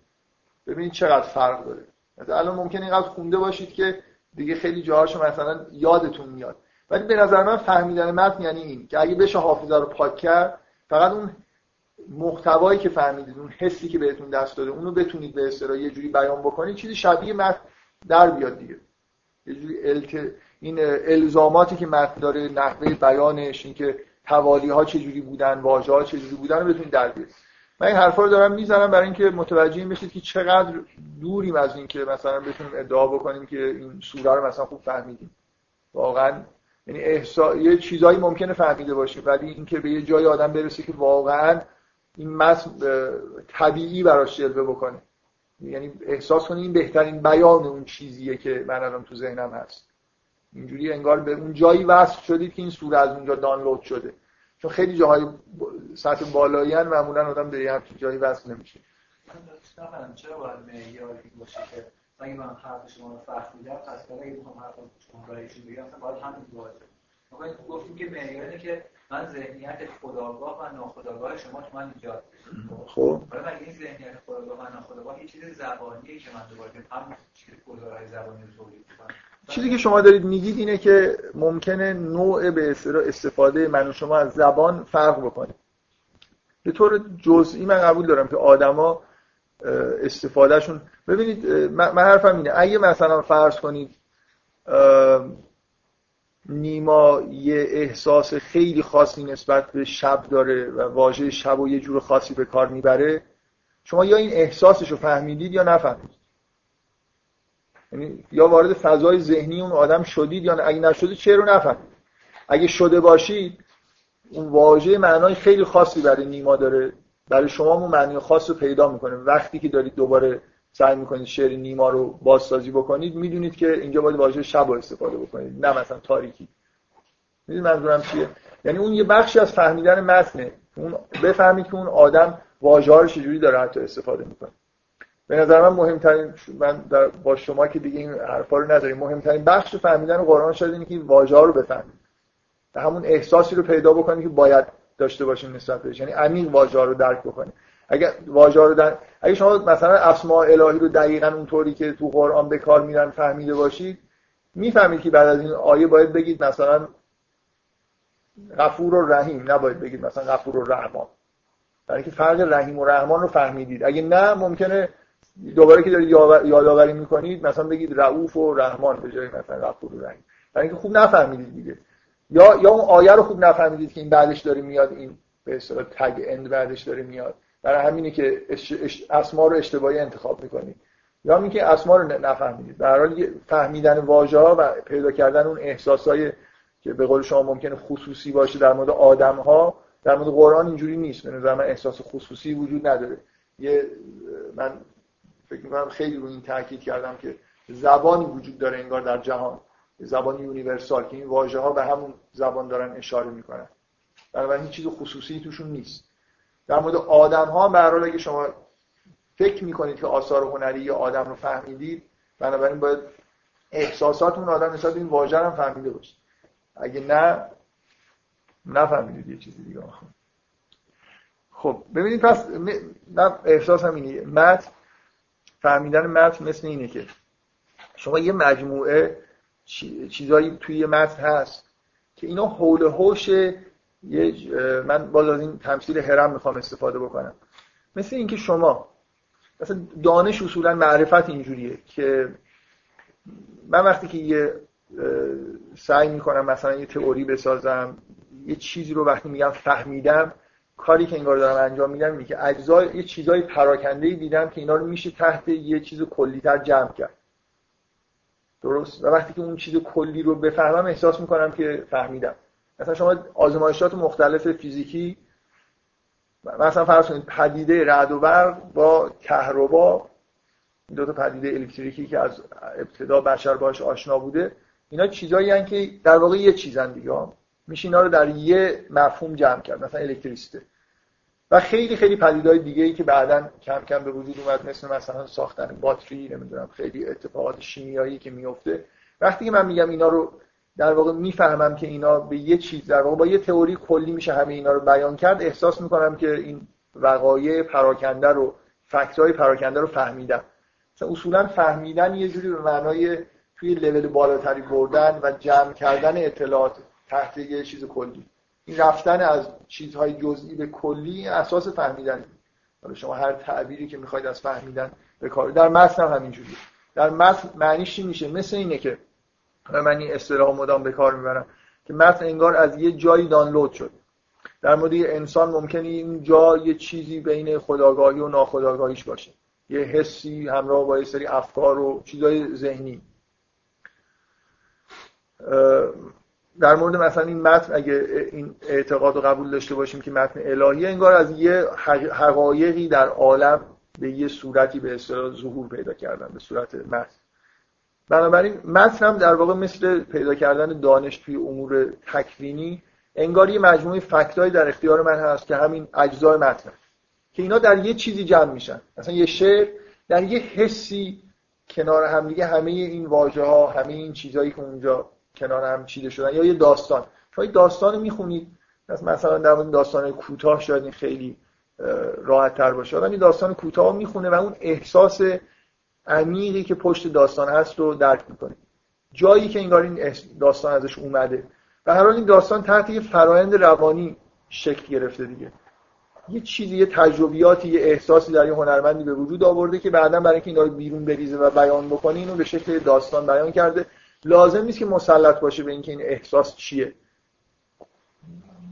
ببینید چقدر فرق داره. الان ممکنه اینقدر خونده باشید که دیگه خیلی جاهاشو مثلا یادتون میاد. ولی به نظر من فهمیدن متن یعنی این که اگه بشه حافظه رو پاک کرد فقط اون محتوایی که فهمیدید اون حسی که بهتون دست داده اونو بتونید به اصطلاح یه جوری بیان بکنید چیزی شبیه متن در بیاد دیگه. یه جوری الت... این الزاماتی که متن داره نحوه بیانش اینکه حوالی ها چجوری بودن واژه ها چجوری بودن رو بتونید در بیارید. من این حرفا رو دارم می‌زنم برای اینکه متوجه بشید که چقدر دوریم از اینکه مثلا بتونیم ادعا بکنیم که این سوره رو مثلا خوب فهمیدیم. واقعا یعنی احسا... یه چیزایی ممکنه فهمیده باشه ولی اینکه به یه جای آدم برسه که واقعا این متن طبیعی براش جلوه بکنه. یعنی احساس کنه این بهترین بیان اون چیزیه که من الان تو ذهنم هست. اینجوری انگار به اون جایی وصل شدید که این سوره از اونجا دانلود شده. چون خیلی جاهای سطح بالایی هن معمولا آدم به یه همچین جایی وصل نمیشه. من چرا باید معیاری باشه که من حرف شما رو فهمیدم پس برای اگه بخوام حرف شما رو بگم باید همین باشه گفتیم که معیار که من ذهنیت خداگاه و ناخداگاه شما تو من ایجاد خب. حالا مگه این ذهنیت خداگاه و ناخداگاه یه چیز زبانیه که من دوباره هم چیز گزارهای زبانی رو تولید کنم چیزی که شما دارید میگید اینه که ممکنه نوع به استفاده من و شما از زبان فرق بکنه. به طور جزئی من قبول دارم که آدما استفادهشون ببینید من حرفم اینه. اگه مثلا فرض کنید نیما یه احساس خیلی خاصی نسبت به شب داره و واژه شب و یه جور خاصی به کار می‌بره. شما یا این احساسش رو فهمیدید یا نفهمیدید؟ یعنی یا وارد فضای ذهنی اون آدم شدید یا اگه نشدید چه رو نفهمید اگه شده باشید اون واژه معنای خیلی خاصی برای نیما داره. برای شما اون معنی خاص رو پیدا می‌کنه. وقتی که دارید دوباره سعی می‌کنید شعر نیما رو بازسازی بکنید می‌دونید که اینجا باید واژه شب رو استفاده بکنید نه مثلا تاریکی. می‌دونید منظورم چیه؟ یعنی اون یه بخشی از فهمیدن متنه. اون بفهمید که اون آدم واژه رو چجوری داره حتی استفاده می‌کنه. به نظر من مهمترین من در با شما که دیگه این حرفا رو نداریم مهمترین بخش فهمیدن قرآن شده اینه که واژه رو بفهمید همون احساسی رو پیدا بکنید که باید داشته باشیم نسبت بهش. یعنی عمیق واژه رو درک بکنید اگه واژه رو در اگه شما مثلا اسماء الهی رو دقیقا اونطوری که تو قرآن به کار میرن فهمیده باشید می‌فهمید که بعد از این آیه باید بگید مثلا غفور و رحیم نباید بگید مثلا غفور و رحمان برای اینکه فرق رحیم و رحمان رو فهمیدید. اگه نه ممکنه دوباره که دارید یادآوری می‌کنید مثلا بگید رؤوف و رحمان به جای مثلا غفور و رحیم برای اینکه خوب نفهمیدید دیگه. یا یا اون آیه رو خوب نفهمیدید که این بعدش داره میاد این به اصطلاح تگ اند بعدش داره میاد. برای همینه که اسما رو اشتباهی انتخاب می‌کنید یا اینکه اسما رو نفهمیدید در حال فهمیدن واژه ها و پیدا کردن اون احساسای که به قول شما ممکنه خصوصی باشه در مورد آدم ها در مورد قرآن اینجوری نیست. به نظر من احساس خصوصی وجود نداره. یه من فکر می‌کنم خیلی رو این تاکید کردم که زبانی وجود داره انگار در جهان. زبان یونیورسال که این واژه ها به همون زبان دارن اشاره می‌کنن. بنابراین هیچ چیز خصوصی توشون نیست. در مورد آدم ها به اگه شما فکر می‌کنید که آثار هنری یا آدم رو فهمیدید بنابراین باید احساسات اون آدم نسبت این واژه هم فهمیده باشید. اگه نه نفهمیدید یه چیزی دیگه خب ببینید پس من احساس هم اینه. متن فهمیدن متن مثل اینه که شما یه مجموعه چیزایی توی یه متن هست که اینا حول هوش یه من باز از این تمثیل هرم می‌خوام استفاده بکنم. مثل اینکه شما مثلا دانش اصولا معرفت اینجوریه که من وقتی که یه سعی می‌کنم مثلا یه تئوری بسازم یه چیزی رو وقتی میگم فهمیدم کاری که انگار دارم انجام میدم اینه که اجزا یه چیزای پراکنده ای دیدم که اینا رو میشه تحت یه چیز کلیتر جمع کرد. درست؟ و وقتی که اون چیز کلی رو بفهمم احساس می‌کنم که فهمیدم. مثلا شما آزمایشات مختلف فیزیکی مثلا فرض کنید پدیده رعد و برق با کهربا دو تا پدیده الکتریکی که از ابتدا بشر باش آشنا بوده اینا چیزایی که در واقع یه چیزن دیگه میشه اینا رو در یه مفهوم جمع کرد مثلا الکتریسیته. و خیلی خیلی پدیدهای دیگه ای که بعدا کم کم به وجود اومد مثل مثلا ساختن باتری نمی‌دونم خیلی اتفاقات شیمیایی که میفته وقتی که من میگم اینا رو در واقع می‌فهمم که اینا به یه چیز در واقع با یه تئوری کلی میشه همه اینا رو بیان کرد. احساس می‌کنم که این وقایع پراکنده رو فکتای پراکنده رو فهمیدم. مثلا اصولا فهمیدن یه جوری به معنای توی لول بالاتری بردن و جمع کردن اطلاعات تحت یه چیز کلی. این رفتن از چیزهای جزئی به کلی اساس فهمیدن حالا شما هر تعبیری که می‌خواید از فهمیدن به کار در متن هم همینجوریه. در متن معنیش چی میشه؟ مثل اینه که من این اصطلاح مدام به کار می‌برم که متن انگار از یه جایی دانلود شد در مورد یه انسان ممکنه این جا یه چیزی بین خداگاهی و ناخداگاهیش باشه. یه حسی همراه با یه سری افکار و چیزای ذهنی. در مورد مثلا این متن اگه این اعتقاد رو قبول داشته باشیم که متن الهیه انگار از یه حقایقی در عالم به یه صورتی به اصطلاح ظهور پیدا کردن به صورت متن. بنابراین متن هم در واقع مثل پیدا کردن دانش توی امور تکوینی انگار یه مجموعه فکتایی در اختیار من هست که همین اجزای متن که اینا در یه چیزی جمع میشن. مثلا یه شعر در یه حسی کنار هم دیگه همه این واژه ها همه این چیزهایی که اونجا کنار هم چیده شدن یا یه داستان. شما داستان می‌خونید مثلا در مورد داستان کوتاه شاید خیلی راحت تر باشه. آدم این داستان کوتاه می‌خونه و اون احساس عمیقی که پشت داستان هست رو درک می‌کنه جایی که انگار این داستان ازش اومده. و هر حال این داستان تحت یه فرایند روانی شکل گرفته دیگه. یه چیزی یه تجربیاتی یه احساسی در یه هنرمندی به وجود آورده که بعدا برای اینکه اینا رو بیرون بریزه و بیان بکنه اینو به شکل داستان بیان کرده. لازم نیست که مسلط باشه به اینکه این احساس چیه.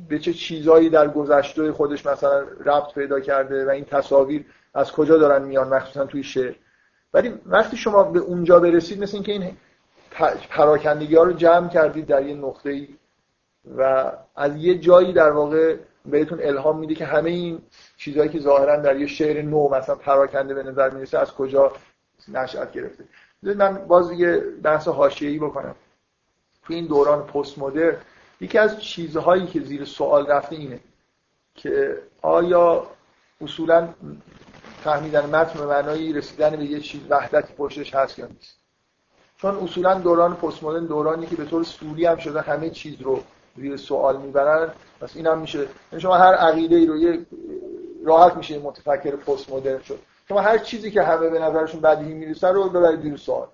به چه چیزایی در گذشته خودش مثلا ربط پیدا کرده و این تصاویر از کجا دارن میان مخصوصا توی شعر. ولی وقتی شما به اونجا برسید مثل اینکه این پراکندگی ها رو جمع کردید در یه نقطه ای و از یه جایی در واقع بهتون الهام میده که همه این چیزهایی که ظاهرا در یه شعر نو مثلا پراکنده به نظر می‌رسه از کجا نشأت گرفته. من باز یه بحث حاشیه‌ای بکنم. تو این دوران پست مدرن یکی از چیزهایی که زیر سوال رفته اینه که آیا اصولا فهمیدن متن به معنای رسیدن به یه چیز وحدتی پشتش هست یا نیست. چون اصولا دوران پست مدرن دورانی که به طور سوری هم شده همه چیز رو زیر سوال می‌برن پس این هم میشه. یعنی شما هر عقیده ای رو یه راحت میشه متفکر پست مدرن شد. شما هر چیزی که همه به نظرشون بدیهی می‌رسه رو ببرید زیر سوال.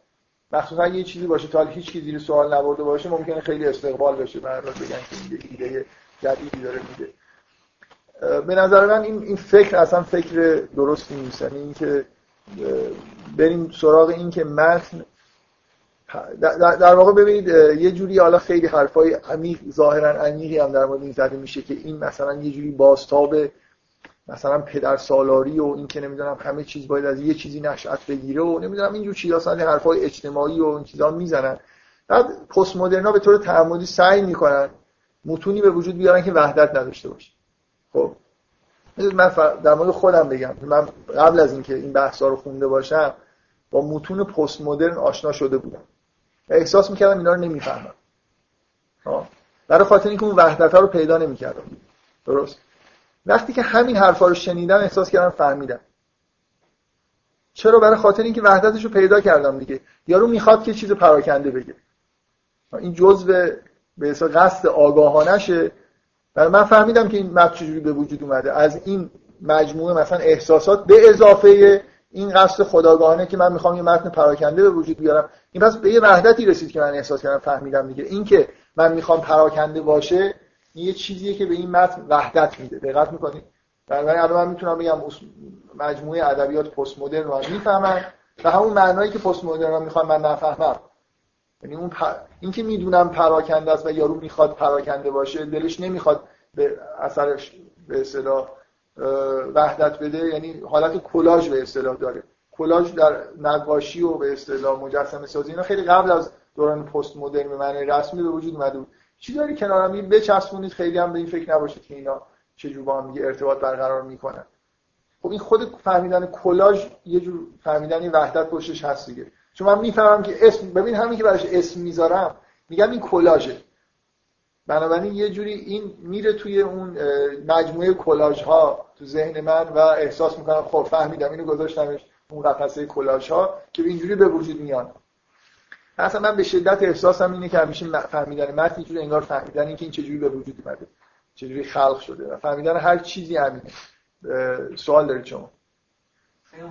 مخصوصا یه چیزی باشه تا هیچ کی زیر سوال نبرده باشه ممکنه خیلی استقبال بشه. برای بگن که ایده جدیدی داره میده. به نظر من این این فکر اصلا فکر درستی نیست. یعنی اینکه بریم سراغ این که متن در واقع ببینید یه جوری حالا خیلی حرفای عمیق ظاهرا عمیقی هم در مورد این زده میشه که این مثلا یه جوری بازتاب مثلا پدر سالاری و این که نمی‌دونم همه چیز باید از یه چیزی نشأت بگیره و نمی‌دونم اینجور چیزا اصلا حرفای اجتماعی و این چیزا می‌زنن. بعد پست مدرنا به طور تعمدی سعی می‌کنن متونی به وجود بیارن که وحدت نداشته باشه. خب. من در مورد خودم بگم. من قبل از اینکه این بحثا رو خونده باشم با متون پست مدرن آشنا شده بودم. احساس می‌کردم اینا رو نمی‌فهمم. برای خاطر اینکه اون وحدت رو پیدا نمی‌کردم. درست؟ وقتی که همین حرفا رو شنیدم احساس کردم فهمیدم. چرا؟ برای خاطر اینکه وحدتش رو پیدا کردم دیگه. یارو می‌خواد که چیز پراکنده بگه. این جزء به قصد آگاهانشه برای من فهمیدم که این متن چجوری به وجود اومده. از این مجموعه مثلا احساسات به اضافه این قصد خداگاهانه که من می‌خوام یه متن پراکنده به وجود بیارم. این پس به یه وحدتی رسید که من احساس کردم فهمیدم دیگه. این که من می‌خوام پراکنده باشه یه چیزیه که به این متن وحدت میده. دقت می‌کنید؟ بنابراین الان من می‌تونم بگم مجموعه ادبیات پست مدرن رو می‌فهمن و همون معنایی که پست مدرن می‌خوام من نفهمم. یعنی اون پ... این که می‌دونم پراکنده است و یارو می‌خواد پراکنده باشه دلش نمی‌خواد به اثرش به اصطلاح وحدت بده. یعنی حالت کلاژ به اصطلاح داره. کلاژ در نقاشی و به اصطلاح مجسمه سازی اینا خیلی قبل از دوران پست مدرن به معنی رسمی به وجود اومده بود. چی داری کنارم این بچسبونید خیلی هم به این فکر نباشید که اینا چجور با هم ارتباط برقرار می‌کنن. خب این خود فهمیدن کلاژ یه جور فهمیدن وحدت پشتش هست دیگه. چون من می‌فهمم که اسم ببین همین که براش اسم می‌ذارم میگم این کلاژه. بنابراین یه جوری این میره توی اون مجموعه کلاژ ها تو ذهن من و احساس می‌کنم خب فهمیدم اینو گذاشتمش اون قفسه کلاژ ها که اینجوری به وجود میان. اصلا من به شدت احساسم اینه که همیشه فهمیدن متن اینجوری انگار فهمیدن اینکه این چجوری به وجود اومده چجوری خلق شده و فهمیدن هر چیزی همینه. سوال دارید شما؟ خیلی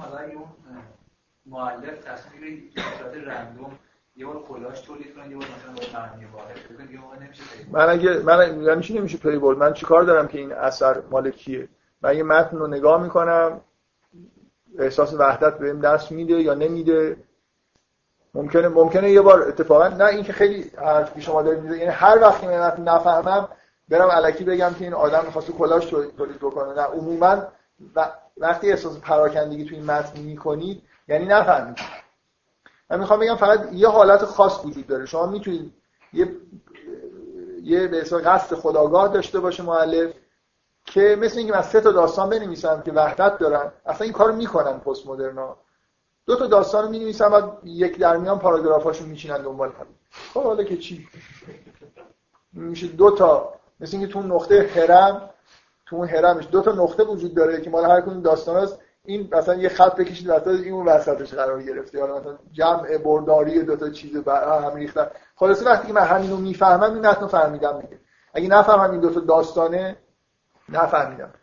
مؤلف تصمیم صورت رندوم یه بار کلاش تولید کنه یه بار مثلا معنی واحد یه من اگه من یعنی نمیشه پلی بول من چیکار دارم که این اثر مال کیه؟ من یه متن رو نگاه می‌کنم احساس وحدت بهم دست میده یا نمیده؟ ممکنه ممکنه یه بار اتفاقا نه اینکه خیلی حرفی شما دارید یعنی هر وقتی من نفهمم برم علکی بگم که این آدم می‌خواست کلاش تولید بکنه. نه عموما وقتی احساس پراکندگی تو این متن می‌کنید یعنی نفهمید من می‌خوام بگم فقط یه حالت خاص وجود داره. شما می‌تونید یه یه به قصد خداگاه داشته باشه مؤلف که مثل اینکه من سه تا داستان بنویسم که وحدت دارن اصلا این کارو می‌کنن پست مدرنا دو تا داستان رو می‌نویسن و یک در میان پاراگرافاشو میچینن دنبال هم. خب حالا که چی؟ میشه دو تا مثل اینکه تو نقطه هرم تو اون هرمش دو تا نقطه وجود داره که مال هر کدوم داستان هست این مثلا یه خط بکشید وسط این اون وسطش قرار گرفته. یا مثلا جمع برداری دو تا چیز هم ریختن. خلاصه وقتی که من همینو می‌فهمم این متن فهمیدم دیگه. اگه نفهمم این دو تا داستانه نفهمیدم.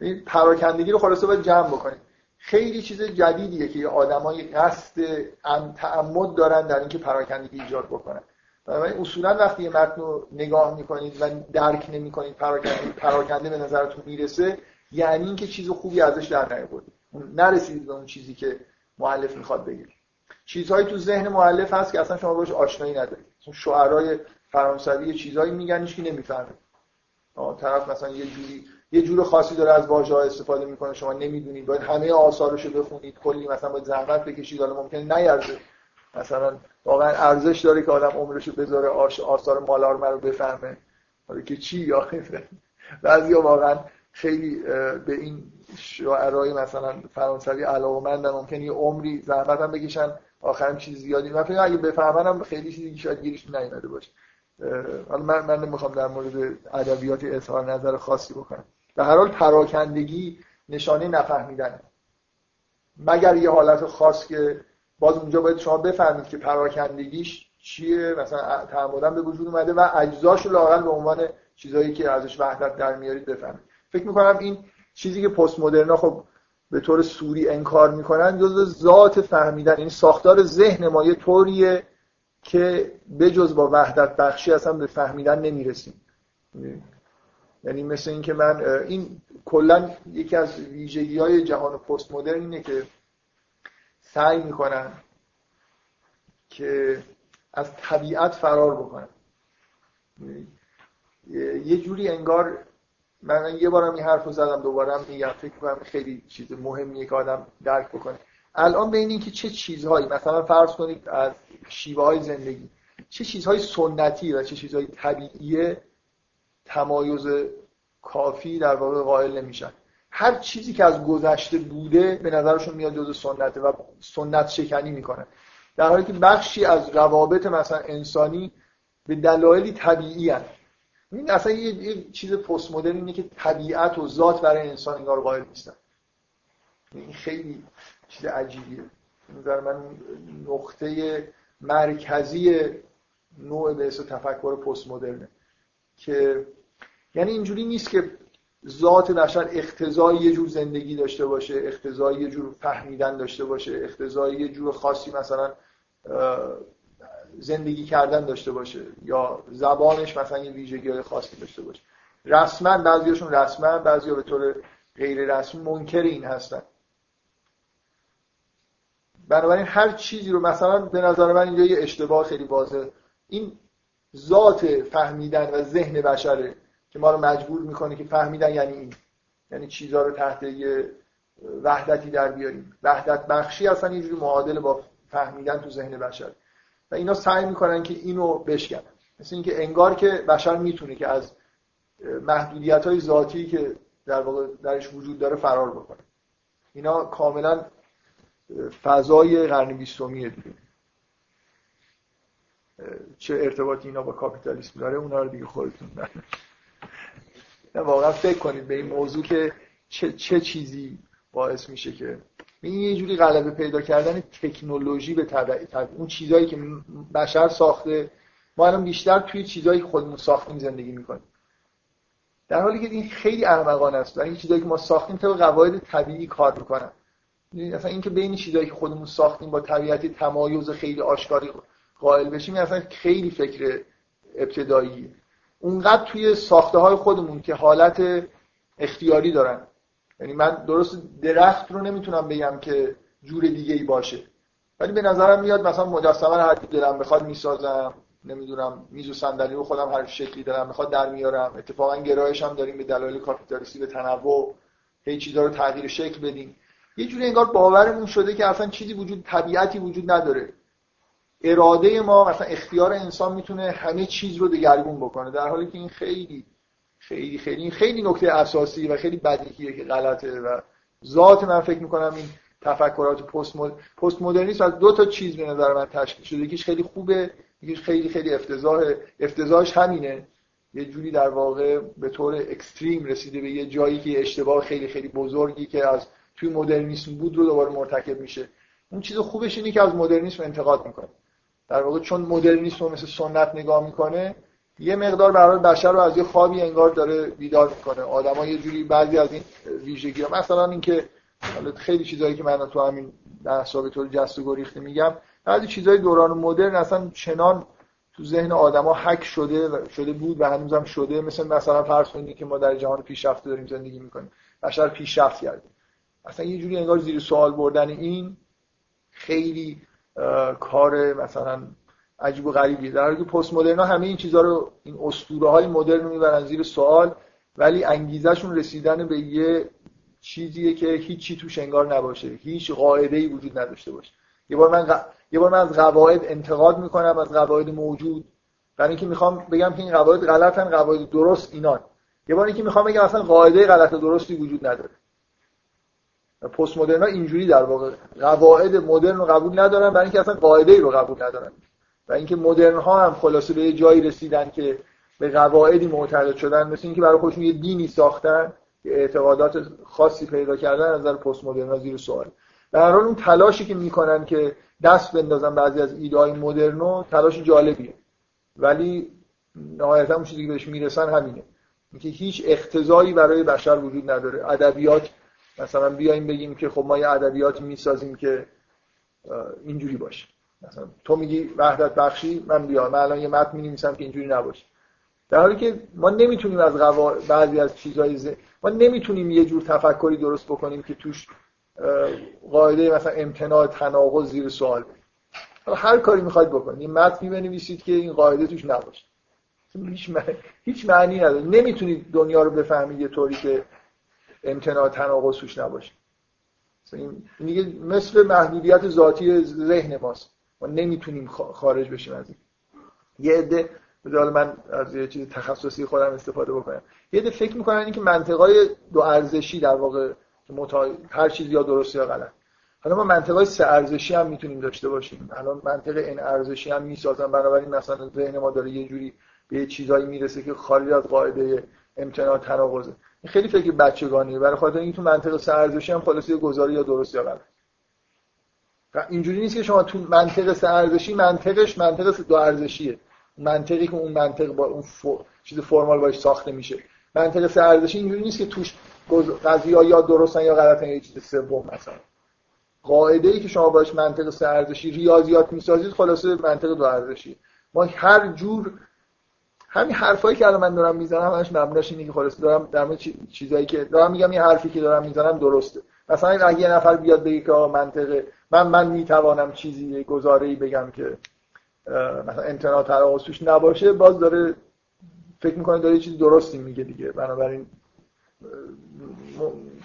این پراکندگی رو خلاصه باید جمع بکنید خیلی چیز جدیدیه که آدمای قصد تعمد دارن در اینکه پراکندگی ایجاد بکنن. بنابراین اصولا وقتی یه متن رو نگاه می‌کنید و درک نمی‌کنید پراکنده پراکنده به نظرتون می‌رسه یعنی اینکه چیز خوبی ازش در نیاوردید نرسیدید به اون چیزی که مؤلف می‌خواد بگه. چیزهایی تو ذهن مؤلف هست که اصلا شما باش آشنایی ندارید. شعرهای فرانسوی چیزهایی میگن که نمی‌فهمه. طرف مثلا یه جوری یه جور خاصی داره از واژه ها استفاده می‌کنه. شما نمی‌دونید. باید همه آثارش رو بخونید. کلی مثلا باید زحمت بکشید. حالا ممکنه نیارزه. مثلا واقعا ارزش داره که آدم عمرش رو بذاره آثار مالارمه رو بفهمه. حالا که چی؟ یا بعضیا واقعا خیلی به این شعرهای مثلا فرانسوی علاقه‌مندن ممکنه یه عمری زحمت هم بکشن آخرم چیز زیادی. من فکر اگه بفهمنم خیلی چیزی شاید گیرش نیومده باشه. حالا من من نمی‌خوام در مورد ادبیات اظهار نظر خاصی بکنم. به هر حال پراکندگی نشانه نفهمیدن. مگر یه حالت خاص که باز اونجا باید شما بفهمید که پراکندگیش چیه؟ مثلا تعمدن به وجود اومده و اجزاش رو به عنوان چیزایی که ازش وحدت در میارید بفهمید. فکر می‌کنم این چیزی که پست مدرنا خب به طور سوری انکار می‌کنن جز ذات فهمیدن این ساختار ذهن ما یه طوریه که بجز با وحدت بخشی اصلا به فهمیدن نمی‌رسیم. یعنی مثل اینکه من این کلا یکی از ویژگی های جهان پست مدرن اینه که سعی می‌کنن که از طبیعت فرار بکنن. یه جوری انگار من یه بارم این حرف رو زدم دوبارم میگم. فکر کنم خیلی چیز مهمیه که آدم درک بکنه. الان بین اینکه چه چیزهایی مثلا فرض کنید از شیوه های زندگی چه چیزهای سنتی و چه چیزهای طبیعیه تمایز کافی در واقع قائل نمیشن. هر چیزی که از گذشته بوده به نظرشون میاد جز سنته و سنت شکنی می‌کنه. در حالی که بخشی از روابط مثلا انسانی به دلایلی طبیعی هست این اصلا یه, چیز پست مدرن اینه که طبیعت و ذات برای انسان انگار قائل نیستن. این خیلی چیز عجیبیه. نظر من نقطه مرکزی نوع به تفکر پست مدرنه که یعنی اینجوری نیست که ذات بشر اختزای یه جور زندگی داشته باشه اختزای یه جور فهمیدن داشته باشه اختزای یه جور خاصی مثلا زندگی کردن داشته باشه یا زبانش مثلا یه ویژگی خاصی داشته باشه. رسما بعضیاشون رسما بعضیا به طور غیر رسمی منکر این هستن. بنابراین هر چیزی رو مثلا به نظر من اینجا یه اشتباه خیلی واضح این ذات فهمیدن و ذهن بشره که ما رو مجبور می‌کنه که فهمیدن یعنی این. یعنی چیزها رو تحت یه وحدتی در بیاریم. وحدت بخشی اصلا یه جوری معادل با فهمیدن تو ذهن بشر. و اینا سعی می‌کنن که اینو بشکنن. مثل اینکه انگار که بشر می‌تونه که از محدودیت های ذاتی که در واقع درش وجود داره فرار بکنه. اینا کاملا فضای قرن بیستمیه دیگه. چه ارتباطی اینا با کاپیتالیسم داره اونا رو دیگه خودتون واقعا فکر کنید به این موضوع که چه, چه چیزی باعث میشه که این یه جوری غلبه پیدا کردن تکنولوژی به تبع اون چیزهایی که بشر ساخته. ما الان بیشتر توی چیزهایی که خودمون ساختیم زندگی می‌کنیم. در حالی که این خیلی احمقانه است این چیزایی که ما ساختیم طبق قواعد طبیعی کار می‌کنن. اصلا اینکه بین چیزایی که خودمون ساختیم با طبیعت تمایز خیلی آشکاری قائل بشیم اصلا خیلی فکر ابتدایی. اونقدر توی ساخته های خودمون که حالت اختیاری دارن. یعنی من درست درخت رو نمی‌تونم بگم که جور دیگه ای باشه. ولی به نظرم میاد مثلا مجسمه هر دلم بخواد می‌سازم نمی‌دونم میز و صندلی رو خودم هر شکلی دارم می‌خواد در میارم. اتفاقا گرایش هم داریم به دلایل کاپیتالیستی به تنوع هی چیزا رو تغییر شکل بدیم. یه جوری انگار باورمون شده که اصلا چیزی وجود طبیعتی وجود نداره. اراده ما مثلا اختیار انسان می‌تونه همه چیز رو دگرگون بکنه. در حالی که این خیلی خیلی خیلی خیلی نکته اساسی و خیلی بدیهیه که غلطه و ذات من فکر می‌کنم این تفکرات پست پست مدرنیسم از دو تا چیز به نظر من تشکیل شده. یکیش خیلی خوبه یکیش خیلی خیلی افتضاح افتضاحش همینه. یه جوری در واقع به طور اکستریم رسیده به یه جایی که اشتباه خیلی خیلی بزرگی که از توی مدرنیسم بود رو دوباره مرتکب میشه. اون چیز خوبش اینه که از مدرنیسم انتقاد می‌کنه. در واقع چون مدرنیسم رو مثل سنت نگاه می‌کنه یه مقدار برای بشر رو از یه خوابی انگار داره بیدار می‌کنه. آدما یه جوری بعضی از این ویژگی ها مثلا اینکه خیلی چیزایی که من تو همین در به طور جست و گریخته میگم بعضی چیزای دوران مدرن اصلا چنان تو ذهن آدما حک شده شده بود و هنوزم شده. مثل مثلا فرض کنید که ما در جهان پیشرفته داریم زندگی می‌کنیم. بشر پیشرفت کرده. اصلا یه جوری انگار زیر سوال بردن این خیلی کار مثلا عجیب و غریبیه در حالی که پست مدرنا همه این چیزها رو این اسطوره های مدرن رو می‌برن زیر سوال ولی انگیزشون رسیدن به یه چیزیه که هیچی توش انگار نباشه. هیچ قاعده ای وجود نداشته باشه. یه بار من یه بار من از قواعد انتقاد می‌کنم از قواعد موجود. برای اینکه می‌خوام بگم که این قواعد غلطن قواعد درست اینان. یه بار اینکه می‌خوام بگم اصلا قاعده غلط و درستی وجود نداره. پست مدرنا اینجوری در واقع قواعد مدرن رو قبول ندارن برای اینکه اصلا قاعده ای رو قبول ندارن. و اینکه مدرن ها هم خلاصه به یه جایی رسیدن که به قواعدی معتقد شدن مثل اینکه برای خودشون یه دینی ساختن که اعتقادات خاصی پیدا کردن از نظر پست مدرن زیر سوال. در حال اون تلاشی که می‌کنن که دست بندازن بعضی از ایده های مدرنو تلاش جالبیه. ولی نهایتا اون چیزی که بهش می‌رسن همینه. اینکه هیچ اختزایی برای بشر وجود نداره. ادبیات مثلا بیایم بگیم که خب ما یه ادبیات می‌سازیم که اینجوری باشه. مثلا تو میگی وحدت بخشی من بیا من الان یه متن می‌نویسم که اینجوری نباشه. در حالی که ما نمی‌تونیم از قوا... بعضی از چیزهای ز... ما نمی‌تونیم یه جور تفکری درست بکنیم که توش قاعده مثلا امتناع تناقض زیر سوال حالا هر کاری می‌خواید بکنید. یه متن بنویسید که این قاعده توش نباشه. هیچ معنی, هیچ معنی نداره. نمی‌تونید دنیا رو بفهمید یه طوری که امتناع تناقض توش نباشه. این دیگه مثل محدودیت ذاتی ذهن ماست. ما نمی‌تونیم خارج بشیم از این. یه عده حالا من از یه چیز تخصصی خودم استفاده بکنم. یه عده فکر می‌کنن اینکه منطقای دو ارزشی در واقع متا... هر چیز یا درست یا غلط. حالا ما منطقای سه ارزشی هم می‌تونیم داشته باشیم. الان منطق این ارزشی هم می‌سازن. بنابراین مثلا ذهن ما داره یه جوری به چیزایی می‌رسه که خارج از قاعده امتناع تناقضه. این خیلی فکر بچگانیه. برای خاطر اینکه تو منطق سه ارزشی هم خلاص گذاری یا درست یا غلط. اینجوری نیست که شما تو منطق سه ارزشی منطقش منطق دو ارزشیه. منطقی که اون منطق با اون چیز فرمال باش ساخته میشه. منطق سه ارزشی اینجوری نیست که توش قضیه یا درستن یا غلطن یا چیز سوم مثلا. قاعده ای که شما باش منطق سه ارزشی ریاضیات می‌سازید خلاصه منطق دو ارزشی ما هر جور همین حرفایی که الان من دارم می‌زنم همش مبناش اینه که خلاصه دارم در مورد چیزایی که دارم میگم این حرفی که دارم می‌زنم درسته. مثلا اگه یه نفر بیاد بگه که منطقه من من می‌توانم چیزی گزاره بگم که مثلا امتناع توش نباشه باز داره فکر می‌کنه داره چیزی درستی میگه دیگه. بنابراین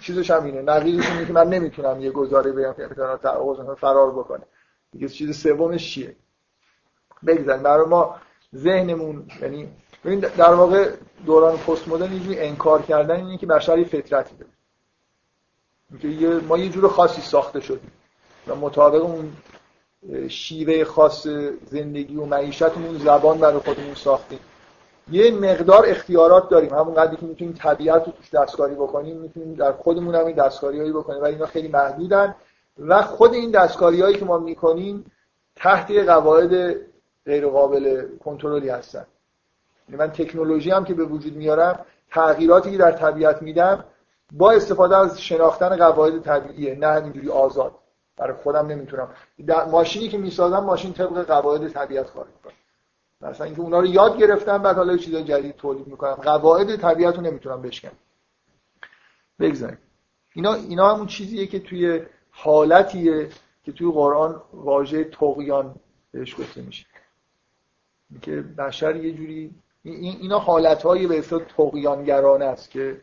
چیزش هم اینه. نقیزش اینه که من نمی‌تونم یه گزاره بگم که امتناع تراوز فرار بکنه. دیگه چیز سومش چیه؟ بگذاریم. برای ما ذهنمون یعنی در واقع دوران پست مدرن یه انکار کردن اینه که بشر فطرتی داره. ما یه جور خاصی ساخته شدیم. و مطابق اون شیوه خاص زندگی و معیشتمون زبان برای خودمون ساختیم. یه مقدار اختیارات داریم. همون قدری که می‌تونیم طبیعت رو توش دستکاری بکنیم می‌تونیم در خودمون هم این دستکاری هایی بکنیم ولی اینا خیلی محدودن. و خود این دستکاری هایی که ما می‌کنیم تحت قواعد غیر قابل کنترلی هستن. یعنی من تکنولوژی هم که به وجود میارم تغییراتی که در طبیعت میدم با استفاده از شناختن قواعد طبیعیه نه اینجوری آزاد. برای خودم نمی‌تونم. ماشینی که می‌سازم ماشین طبق قواعد طبیعت کار می‌کنه. مثلا اینکه اونا رو یاد گرفتم بعد حالا چیزای جدید تولید می‌کنم. قواعد طبیعت رو نمی‌تونم بشکنم. بگذاریم. اینا اینا همون چیزیه که توی حالتیه که توی قرآن واژه تقیان بهش گفته میشه. که بشر یه جوری اینا حالتهایی به اصطلاح تقیانگرانه است که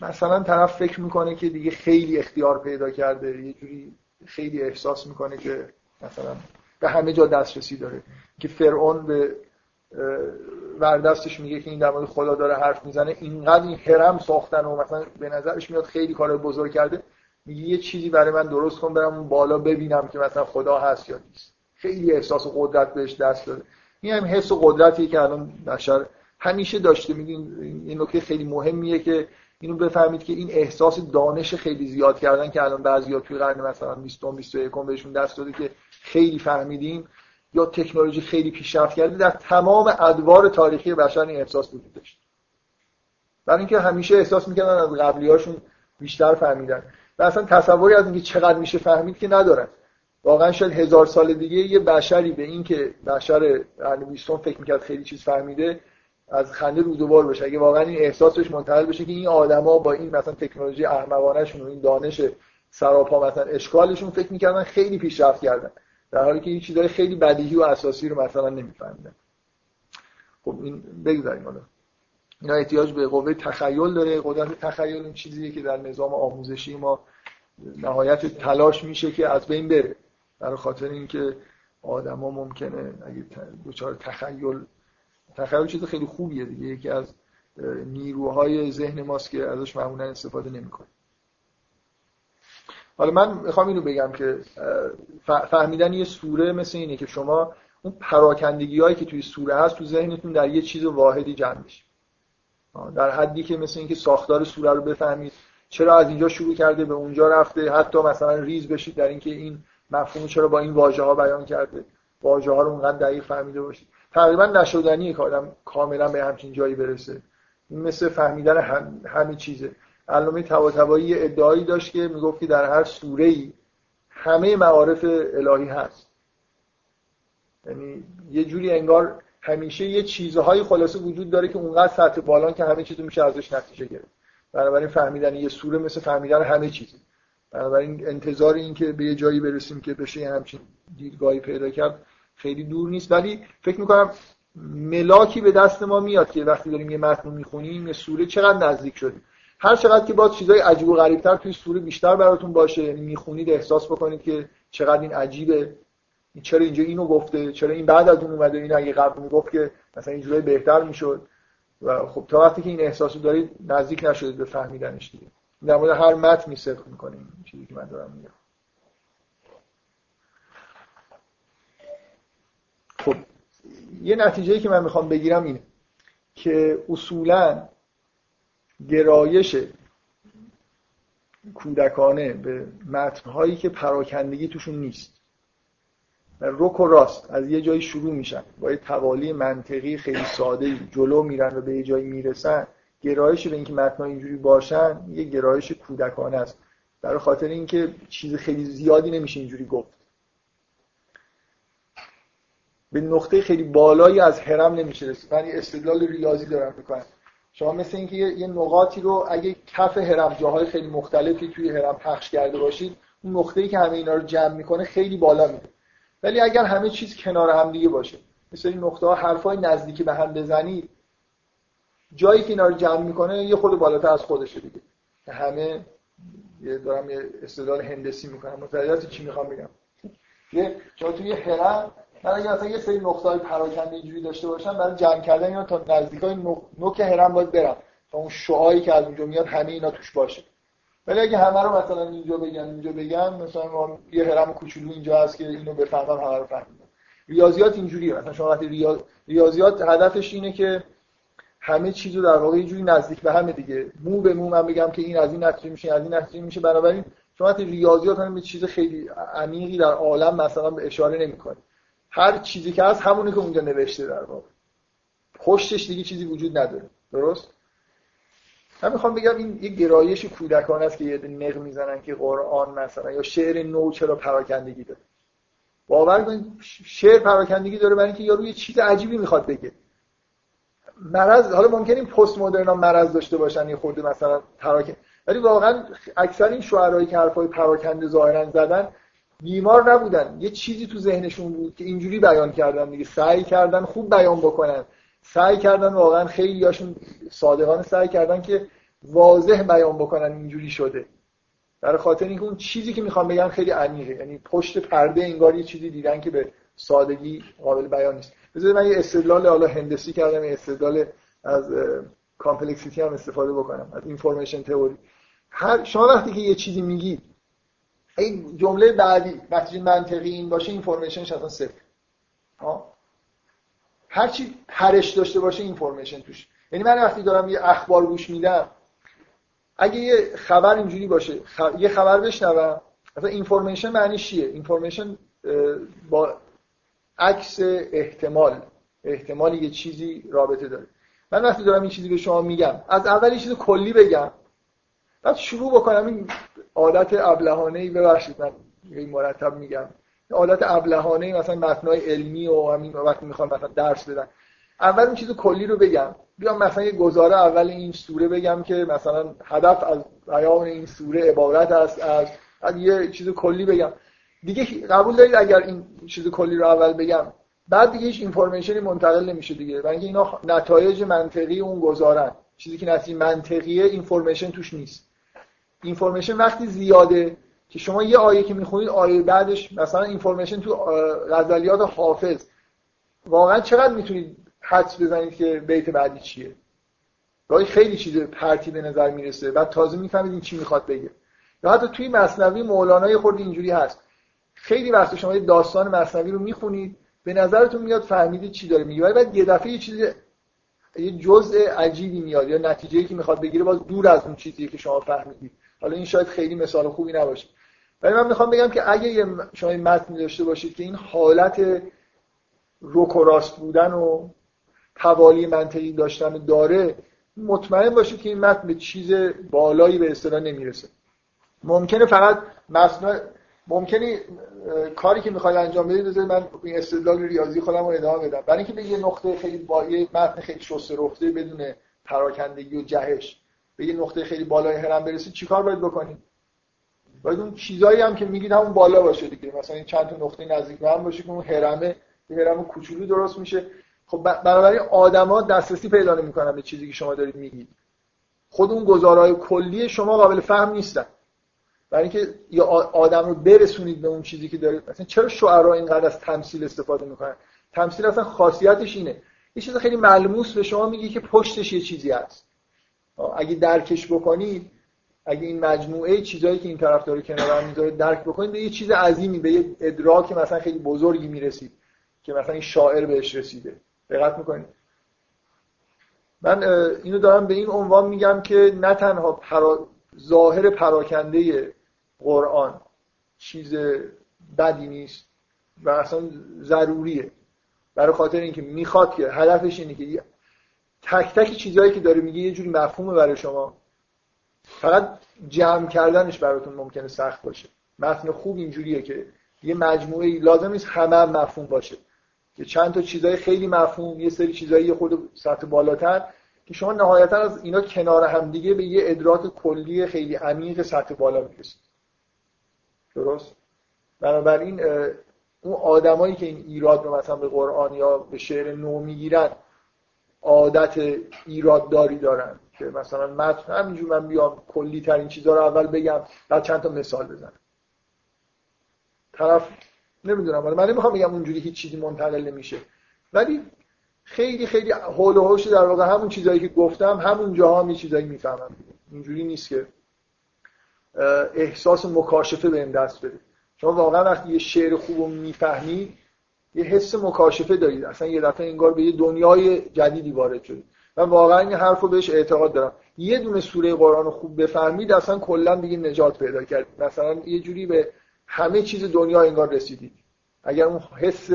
مثلا طرف فکر می‌کنه که دیگه خیلی اختیار پیدا کرده یه جوری خیلی احساس می‌کنه که مثلا به همه جا دسترسی داره. که فرعون به وردستش میگه که این در مورد خدا داره حرف می‌زنه اینقدر این حرم ساختن و مثلا به نظرش میاد خیلی کار بزرگ کرده میگه یه چیزی برای من درست کن برم بالا ببینم که مثلا خدا هست یا نیست. خیلی احساس قدرت بهش دست داده. این هم حس و قدرتی که الان بشر همیشه داشته. میگین این نکته خیلی مهمیه که اینو بفهمید که این احساس دانش خیلی زیاد کردن که الان بعضیا توی قرن مثلا 20 21 بهشون دست داده که خیلی فهمیدیم یا تکنولوژی خیلی پیشرفت کرده در تمام ادوار تاریخی بشر این احساس وجود داشت. برای اینکه همیشه احساس می‌کردن از قبلیاشون بیشتر فهمیدن. و اصلا تصوری از اینکه چقدر میشه فهمید که ندارن. واقعا شاید هزار سال دیگه یه بشری به اینکه بشر قرن 20 فکر می‌کرد خیلی چیز فهمیده از خنده رودوبار بشه. اگه واقعا این احساسش منتقل بشه که این آدما با این مثلا تکنولوژی احمقانهشون و این دانش سراپا مثلا اشکالشون فکر می‌کردن خیلی پیشرفت کردن. در حالی که این چیزای خیلی بدیهی و اساسی رو مثلا نمیفهمیدن. خب این بگذاریم حالا. اینا احتیاج به قوه تخیل داره. قدرت تخیل این چیزیه که در نظام آموزشی ما نهایت تلاش میشه که از بین بره. برای خاطر اینکه آدما ممکنه اگه دچار تخیل تخیل چیز خیلی خوبیه دیگه. یکی از نیروهای ذهن ماست که ازش معمولا استفاده نمی‌کنه. حالا من می‌خوام اینو بگم که فهمیدن یه سوره مثل اینه که شما اون پراکندگی هایی که توی سوره هست تو ذهنتون در یه چیز واحدی جمع بشه در حدی که مثل اینکه ساختار سوره رو بفهمید چرا از اینجا شروع کرده به اونجا رفته حتی مثلا ریز بشید در اینکه این مفهوم چرا با این واژه ها بیان کرده. واژه ها رو اونقدر دقیق فهمیده باشید. تقریبا نشدنیه که آدم کاملا به همچین جایی برسه. مثل فهمیدن هم، همه چیزه. علامه طباطبایی ادعایی داشت که می‌گفت که در هر سوره ای همه معارف الهی هست. یعنی یه جوری انگار همیشه یه چیزهای خلاصه وجود داره که اونقدر سطح بالان که همه چیزو میشه ازش نتیجه گرفت. بنابراین فهمیدن یه سوره مثل فهمیدن همه چیزه. بنابراین انتظار این که به یه جایی برسیم که بشه همچین دیدگاهی پیدا کرد خیلی دور نیست ولی فکر می‌کنم ملاکی به دست ما میاد که وقتی داریم یه متن می‌خونیم یه سوره چقدر نزدیک شدیم. هر چقدر که با چیزای عجیب و غریبتر توی سوره بیشتر براتون باشه یعنی می‌خونید احساس بکنید که چقدر این عجیبه. چرا اینجا اینو گفته؟ چرا این بعد از اون اومده؟ این اگه قبل می‌گفت که مثلا اینجوری بهتر می‌شد. و خب تا وقتی که این احساسو دارید نزدیک نشدید به فهمیدنش دیگه. در مورد هر متن صدق می‌کنیم. چیزی که من دارم میگم. خب یه نتیجه که من می‌خوام بگیرم اینه که اصولا گرایش کودکانه به متنهایی که پراکندگی توشون نیست رک و راست از یه جایی شروع میشن. با یه توالی منطقی خیلی ساده جلو میرن و به یه جایی می‌رسن. گرایش به اینکه متنها اینجوری باشن یه گرایش کودکانه است. برای خاطر اینکه چیز خیلی زیادی نمیشه اینجوری گفت. به نقطه خیلی بالایی از هرم نمیشه رسید. من استدلال ریاضی دارم می‌کنم. شما مثل اینکه یه نقاطی رو اگه کف هرم جاهای خیلی مختلفی توی هرم پخش کرده باشید اون نقطه‌ای که همه اینا رو جمع می‌کنه خیلی بالا میره. ولی اگر همه چیز کنار هم دیگه باشه مثل این نقطه ها حرفای نزدیکی به هم بزنید جایی که اینا رو جمع می‌کنه یه خود بالاتر از خودشه دیگه. همه یه دارم یه استدلال هندسی می‌کنم. متوجه چی می‌خوام بگم؟ یه جا توی هرم من اگه مثلا یه سری نقطه‌های پراکنده اینجوری داشته باشم برای جمع کردن اینا تا نزدیکای نوک هرم باید برم تا اون شعایی که از اونجا میاد همه اینا توش باشه. ولی اگه همه رو مثلا اینجا بگم اینجا بگم مثلا یه هرم کوچولو اینجا هست که اینو بفهمم همه رو فهمیدم. ریاضیات اینجوریه. مثلا شما وقتی ریاضیات هدفش اینه که همه چیزو در واقع یه جوری نزدیک به همه دیگه. مو به مو من بگم که این از این نتیجه میشه از این نتیجه میشه. بنابراین شما وقتی ریاضیات هم به چیز خیلی عمیقی در عالم مثلا به اشاره نمی‌کنه هر چیزی که هست همونی که اونجا نوشته در واقع. پشتش دیگه چیزی وجود نداره. درست؟ من می‌خوام بگم این یه گرایش کودکان است که یه نق می‌زنن که قرآن مثلا یا شعر نو چرا پراکندگی داره. باور کنید شعر پراکندگی داره برای اینکه یارو یه چیز عجیبی می‌خواد بگه. مرض حالا ممکن این پست مدرن مرض داشته باشن یه خورده مثلا پراکن ولی واقعا اکثر این شعرهایی که حرفای پراکنده ظاهرا زدن بیمار نبودن. یه چیزی تو ذهنشون بود که اینجوری بیان کردن دیگه. سعی کردن خوب بیان بکنن. سعی کردن واقعا خیلی یاشون صادقانه سعی کردن که واضح بیان بکنن اینجوری شده. برای خاطر اینکه اون چیزی که می‌خوام بگم خیلی عمیقه. یعنی پشت پرده انگار یه چیزی دیدن که به سادگی قابل بیان نیست. بذارید من یه استدلال حالا هندسی کردم یه استدلال از complexity هم استفاده بکنم از information theory. هر شما وقتی که یه چیزی میگید این جمله بعدی وقتی منطقی این باشه information ش اصلا صفر. هر چی پرش داشته باشه information توش. یعنی من وقتی دارم یه اخبار گوش میدم اگه یه خبر اینجوری باشه یه خبر بشنوم مثلا information معنی چیه؟ information با عکس احتمال احتمال یه چیزی رابطه داره. من وقتی دارم این چیزی به شما میگم از اول یه چیز کلی بگم بعد شروع بکنم این عادت ابلهانه ای ببخشید من این مرتب میگم. عادت ابلهانه مثلا متنای علمی و همین وقتی می‌خوام مثلا درس بدم. اول اون چیز کلی رو بگم. بیام مثلا یه گزاره اول این سوره بگم که مثلا هدف از بیان این سوره عبارت است از, از یه چیز کلی بگم. دیگه قبول دارید اگر این چیز کلی رو اول بگم بعد دیگه هیچ information ی منتقل نمیشه دیگه. برای اینکه اینا نتایج منطقی اون گزاره‌ن. چیزی که نتیجه منطقیه information توش نیست. information وقتی زیاده که شما یه آیه که می‌خونید آیه بعدش مثلا information تو غزلیات حافظ. واقعا چقدر می‌تونید حدس بزنید که بیت بعدی چیه؟ گاهی خیلی چیز پرتی به نظر می‌رسه بعد تازه می‌فهمید این چی می‌خواد بگه. یا حتی توی مصنوی مولانا یه خورده اینجوری هست. خیلی وقت شما یه داستان مصنوی رو می‌خونید به نظرتون میاد فهمیدید چی داره میگه. بعد یه دفعه یه چیز یه جزء عجیبی میاد یا نتیجه‌ای که می‌خواد بگیره باز دور از اون چیزی که شما فهمیدید. حالا این شاید خیلی مثال خوبی نباشه. ولی من می‌خوام بگم که اگه شما این متن داشته باشید که این حالت روک و راست بودن و توالی منطقی داشتن داره مطمئن باشید که این متن به چیز بالایی به اصطلاح نمی‌رسه. ممکنه فقط متن ممکنه کاری که می‌خواد انجام بدید بذارید من این استدلال ریاضی خودم رو ادامه بدم. برای اینکه به یه نقطه خیلی با یه متن خیلی شسته رفته بدون پراکندگی و جهش. به یه نقطه خیلی بالای هرم برسید چیکار باید بکنید باید اون چیزایی هم که میگید همون بالا باشه دیگه. مثلا این چند تا نقطه نزدیک به هم باشه که اون هرمه یه هرم کوچولو درست میشه. خب بنابراین آدما دسترسی پیدا نمی‌کنن به چیزی که شما دارید میگید. خود اون گزارهای کلی شما قابل فهم نیستن. برای اینکه یه آدم رو برسونید به اون چیزی که دارید. مثلا چرا شعرا اینقدر از تمثیل استفاده می‌کنن؟ تمثیل اصلا خاصیتش اینه. یه چیز خیلی ملموس به شما میگه که پشتش یه چیزی هست. اگه درکش بکنید اگه این مجموعه چیزایی که این طرف داره کنار می‌ذاره درک بکنید به یه چیز عظیمی به یه ادراک مثلا خیلی بزرگی می‌رسید که مثلا این شاعر بهش رسیده. دقت می‌کنید. من اینو دارم به این عنوان میگم که نه تنها پرا... ظاهر پراکنده قرآن چیز بدی نیست و اصلا ضروریه. برای خاطر اینکه می‌خواد که هدفش اینه که تک تک چیزهایی که داره میگه یه جوری مفهومه برای شما. فقط جمع کردنش براتون ممکنه سخت باشه. متن خوب اینجوریه که یه مجموعه لازم نیست همه هم مفهوم باشه. یه چند تا چیزای خیلی مفهوم یه سری چیزایی خود سطح بالاتر که شما نهایتا از اینا کنار همدیگه به یه ادراک کلی خیلی عمیق سطح بالا می‌رسید. درست؟ بنابراین اون آدمایی که این ایراد رو مثلا به قرآن یا به شعر نو می‌گیرن عادت ایرادداری دارن که مثلا متن همینجور من بیام کلی ترین چیزها رو اول بگم بعد چند تا مثال بزنم. طرف نمی‌دونم من نمی‌خوام بگم اونجوری هیچ چیزی منتقل نمیشه. ولی خیلی خیلی حول و حوش در واقع همون چیزایی که گفتم همون جاها می چیزایی می‌فهمم. اینجوری نیست که احساس مکاشفه به دست بده. شما واقعا وقتی یه شعر خوب رو می‌فهمید یه حس مکاشفه دارید اصلا یه دفعه انگار به یه دنیای جدیدی وارد شدید من واقعا این حرف رو بهش اعتقاد دارم. یه دونه سوره قرآن رو خوب بفهمید اصلا کلا دیگه نجات پیدا کرد. مثلا یه جوری به همه چیز دنیا انگار رسیدید. اگر اون حس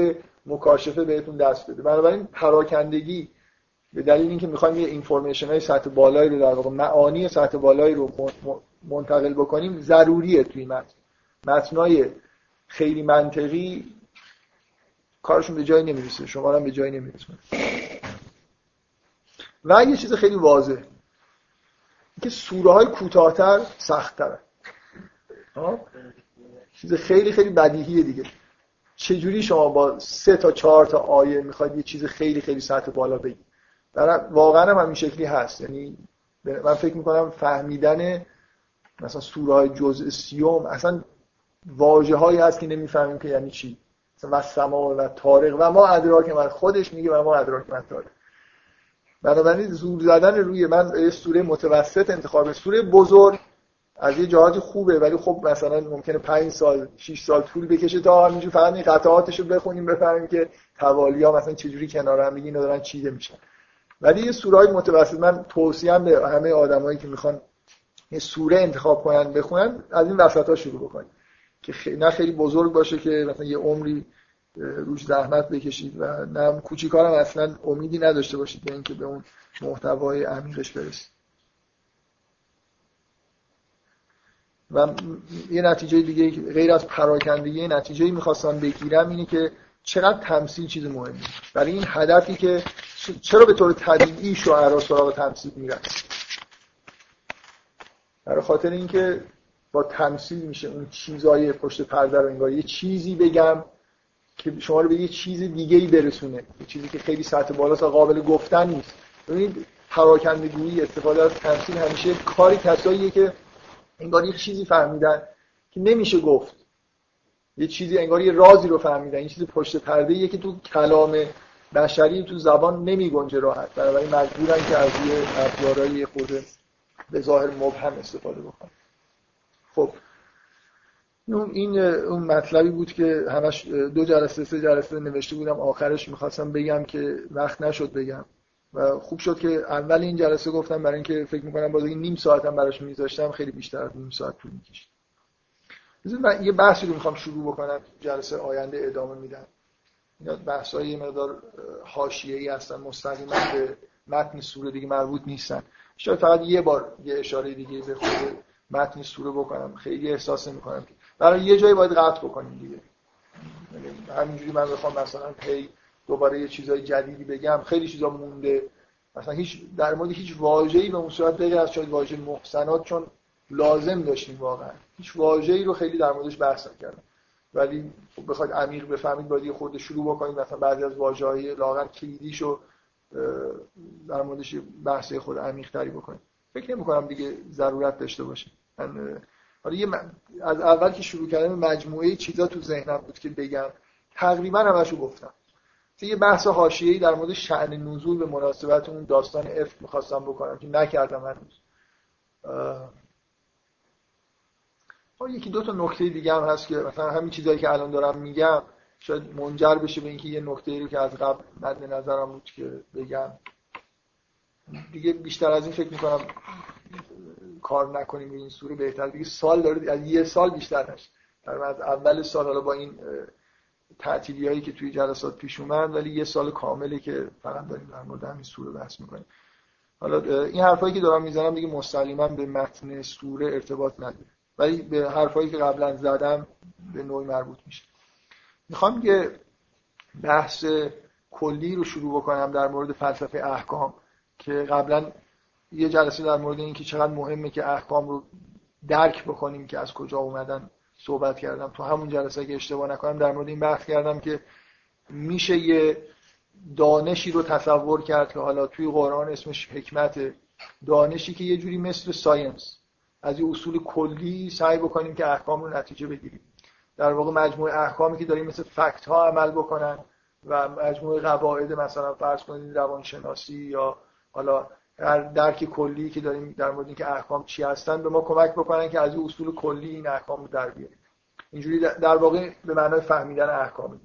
مکاشفه بهتون دست بده. بنابراین پراکندگی به دلیل اینکه می‌خوایم یه اینفورمیشن های سطح بالایی رو در واقع معانی سطح بالایی رو منتقل بکنیم ضروریه توی متن. متنای خیلی منطقی کارشون به جایی نمی‌رسه شما هم به جایی نمی‌رسه. و یه چیز خیلی واضح که سوره های کوتاهتر سخت تره چیز خیلی خیلی بدیهیه دیگه. چجوری شما با سه تا چهار تا آیه می‌خواید یه چیز خیلی خیلی سطح بالا بگید واقعا هم همین شکلی هست. یعنی من فکر می‌کنم فهمیدن مثلا سوره های جزء سیوم اصلا واجه هایی هست که نمی‌فهمیم که یعنی چی. و سما و تارق و ما ادراک من خودش میگه و ما ادراک من تارق بنابراین زور زدن روی من یه سوره متوسط انتخاب سوره بزرگ از یه جهات خوبه ولی خب مثلا ممکنه 5 سال 6 سال طول بکشه تا همینجور فقط این قطعاتش رو بخونیم بفهمیم که توالیا مثلا چجوری کنار هم دیگه دارن چیده میشن. ولی یه سورای متوسط من توصیه به همه آدمایی که می‌خوان یه سوره انتخاب کنن بخونن از این وسط ها شروع بکنن که نه خیلی بزرگ باشه که مثلا یه عمری روش زحمت بکشید و نه کوچیکارم اصلا امیدی نداشته باشید به اینکه به اون محتوای عمیقش برسید. و یه نتیجه دیگه غیر از پراکندگی نتیجه می‌خواستم بگیرم اینه که چقدر تمثیل چیز مهمی برای این هدفی که چرا به طور طبیعی شعرا سراغ تمثیل میرن؟ برای خاطر اینکه با تمثیل میشه اون چیزای پشت پرده رو انگار. یه چیزی بگم که شما رو به یه چیز دیگه ای برسونه. یه چیزی که خیلی سطح بالاست و قابل گفتن نیست. ببینید پراکندگی استفاده از تمثیل همیشه کاری کساییه که انگار یه چیزی فهمیدن که نمیشه گفت. یه چیزی انگار یه رازی رو فهمیدن. این چیزی پشت پرده که تو کلام بشری تو زبان نمی گنجه راحت. بنابراین مجبورن که از یه ابزارهای خود به ظاهر مبهم استفاده بکنن. خب. این اون مطلبی بود که همش دو جلسه سه جلسه نوشته بودم. آخرش می‌خواستم بگم که وقت نشد بگم. و خوب شد که اول این جلسه گفتم برای اینکه فکر می‌کنم باز نیم ساعتم براش میذاشتم. خیلی بیشتر از نیم ساعت طول می‌کشید. من یه بحثی رو می‌خوام شروع بکنم. جلسه آینده ادامه میدم. اینا بحث های مقدار حاشیه‌ای هستن مستقیما به متن سوره دیگه مربوط نیستن. شاید فقط یه بار یه اشاره دیگه به خود متن سوره بکنم. خیلی احساس نمی‌کنم برای یه جایی باید قطع بکنیم دیگه. همینجوری من بخوام مثلا پی دوباره یه چیزای جدیدی بگم. خیلی چیزا مونده. مثلا هیچ در مورد هیچ واژه‌ای به اون صورت بغیر از شاید واژه محسنات چون لازم داشتیم واقعا. هیچ واژه‌ای رو خیلی در موردش بحث نکردم. ولی خب بخواید عمیق بفهمید باید یه خورده شروع بکنید مثلا بعضی از واژه‌های لاغر کلیدیشو در موردش بحث خود عمیق تری بکنید فکر نمی کنم دیگه ضرورت داشته باشه. من حالا یه از اول که شروع کردم مجموعه چیزا تو ذهنم بود که بگم. تقریبا همشو گفتم. یه بحث حاشیه‌ای در مورد شأن نزول به مناسبت اون داستان افت می‌خواستم بکنم که نکردم هنوز. یکی دو تا نکته دیگه هم هست که مثلا همین چیزایی که الان دارم میگم شاید منجر بشه به اینکه یه نکته رو که از قبل مد نظرم بود که بگم. دیگه بیشتر از این فکر می‌کنم کار نکنیم این سوره بهتر. دیگه سال داره از یه سال بیشتر نشه در از اول سال حالا با این تعطیلی هایی که توی جلسات پیش اومد ولی یه سال کامله که فقط داریم در مورد همین سوره بحث می‌کنیم. حالا این حرفایی که دارم می‌زنم دیگه مستقیما به متن سوره ارتباط نداره. ولی به حرفایی که قبلا زدم به نوعی مربوط میشه. می‌خوام یه بحث کلی رو شروع بکنم در مورد فلسفه احکام. که قبلا یه جلسه در مورد اینکه چقدر مهمه که احکام رو درک بکنیم که از کجا اومدن صحبت کردم. تو همون جلسه که اشتباه نکنم در مورد این بحث کردم که میشه یه دانشی رو تصور کرد که حالا توی قرآن اسمش حکمت دانشی که یه جوری مثل ساینس. از این اصول کلی سعی بکنیم که احکام رو نتیجه بگیریم. در واقع مجموعه احکامی که داریم مثل فکت ها عمل بکنن و مجموعه قواعد مثلا فرض کنید روانشناسی یا حالا هر درک کلی که داریم در مورد اینکه احکام چی هستن به ما کمک بکنن که از این اصول کلی این احکام رو در بیاریم. اینجوری در واقع به معنای فهمیدن احکام.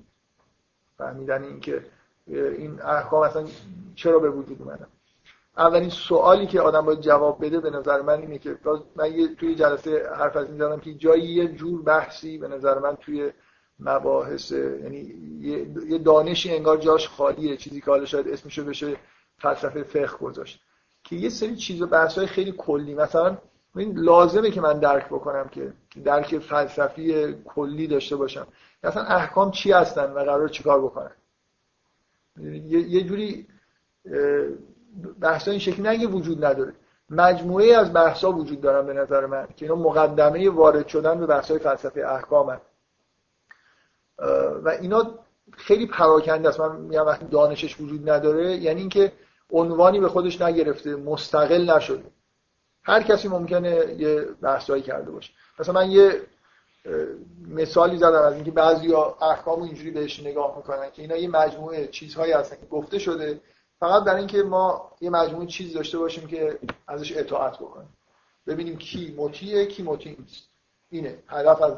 فهمیدن اینکه این احکام اصلا چرا به وجود اومدن. اولین سوالی که آدم باید جواب بده به نظر من اینه که من یه توی جلسه حرف از این که جایی یه جور بحثی به نظر من توی مباحث یعنی یه دانشی انگار جاش خالیه. چیزی که حالا شاید اسمشو بشه فلسفه فقه گذاشت. که یه سری چیز و بحث های خیلی کلی مثلا این لازمه که من درک بکنم که درک فلسفی کلی داشته باشم. مثلا احکام چی هستن و قرار چیکار بکنن؟ یه جوری بحثا این شکلی نگه وجود نداره. مجموعه از بحثا وجود دارن به نظر من که اینا مقدمه وارد شدن به بحث های فلسفه احکام. و اینا خیلی پراکنده است. من میگم وقتی دانشش وجود نداره یعنی اینکه عنوانی به خودش نگرفته مستقل نشده. هر کسی ممکنه یه بحثایی کرده باشه. مثلا من یه مثالی زدم از اینکه بعضی احکام اینجوری بهش نگاه می‌کنن که اینا یه مجموعه چیزهایی هستن که گفته شده. فقط برای اینکه ما یه مجموعه چیز داشته باشیم که ازش اطاعت بکنیم. ببینیم کی مطیعه کی مطیع نیست. اینه. هدف از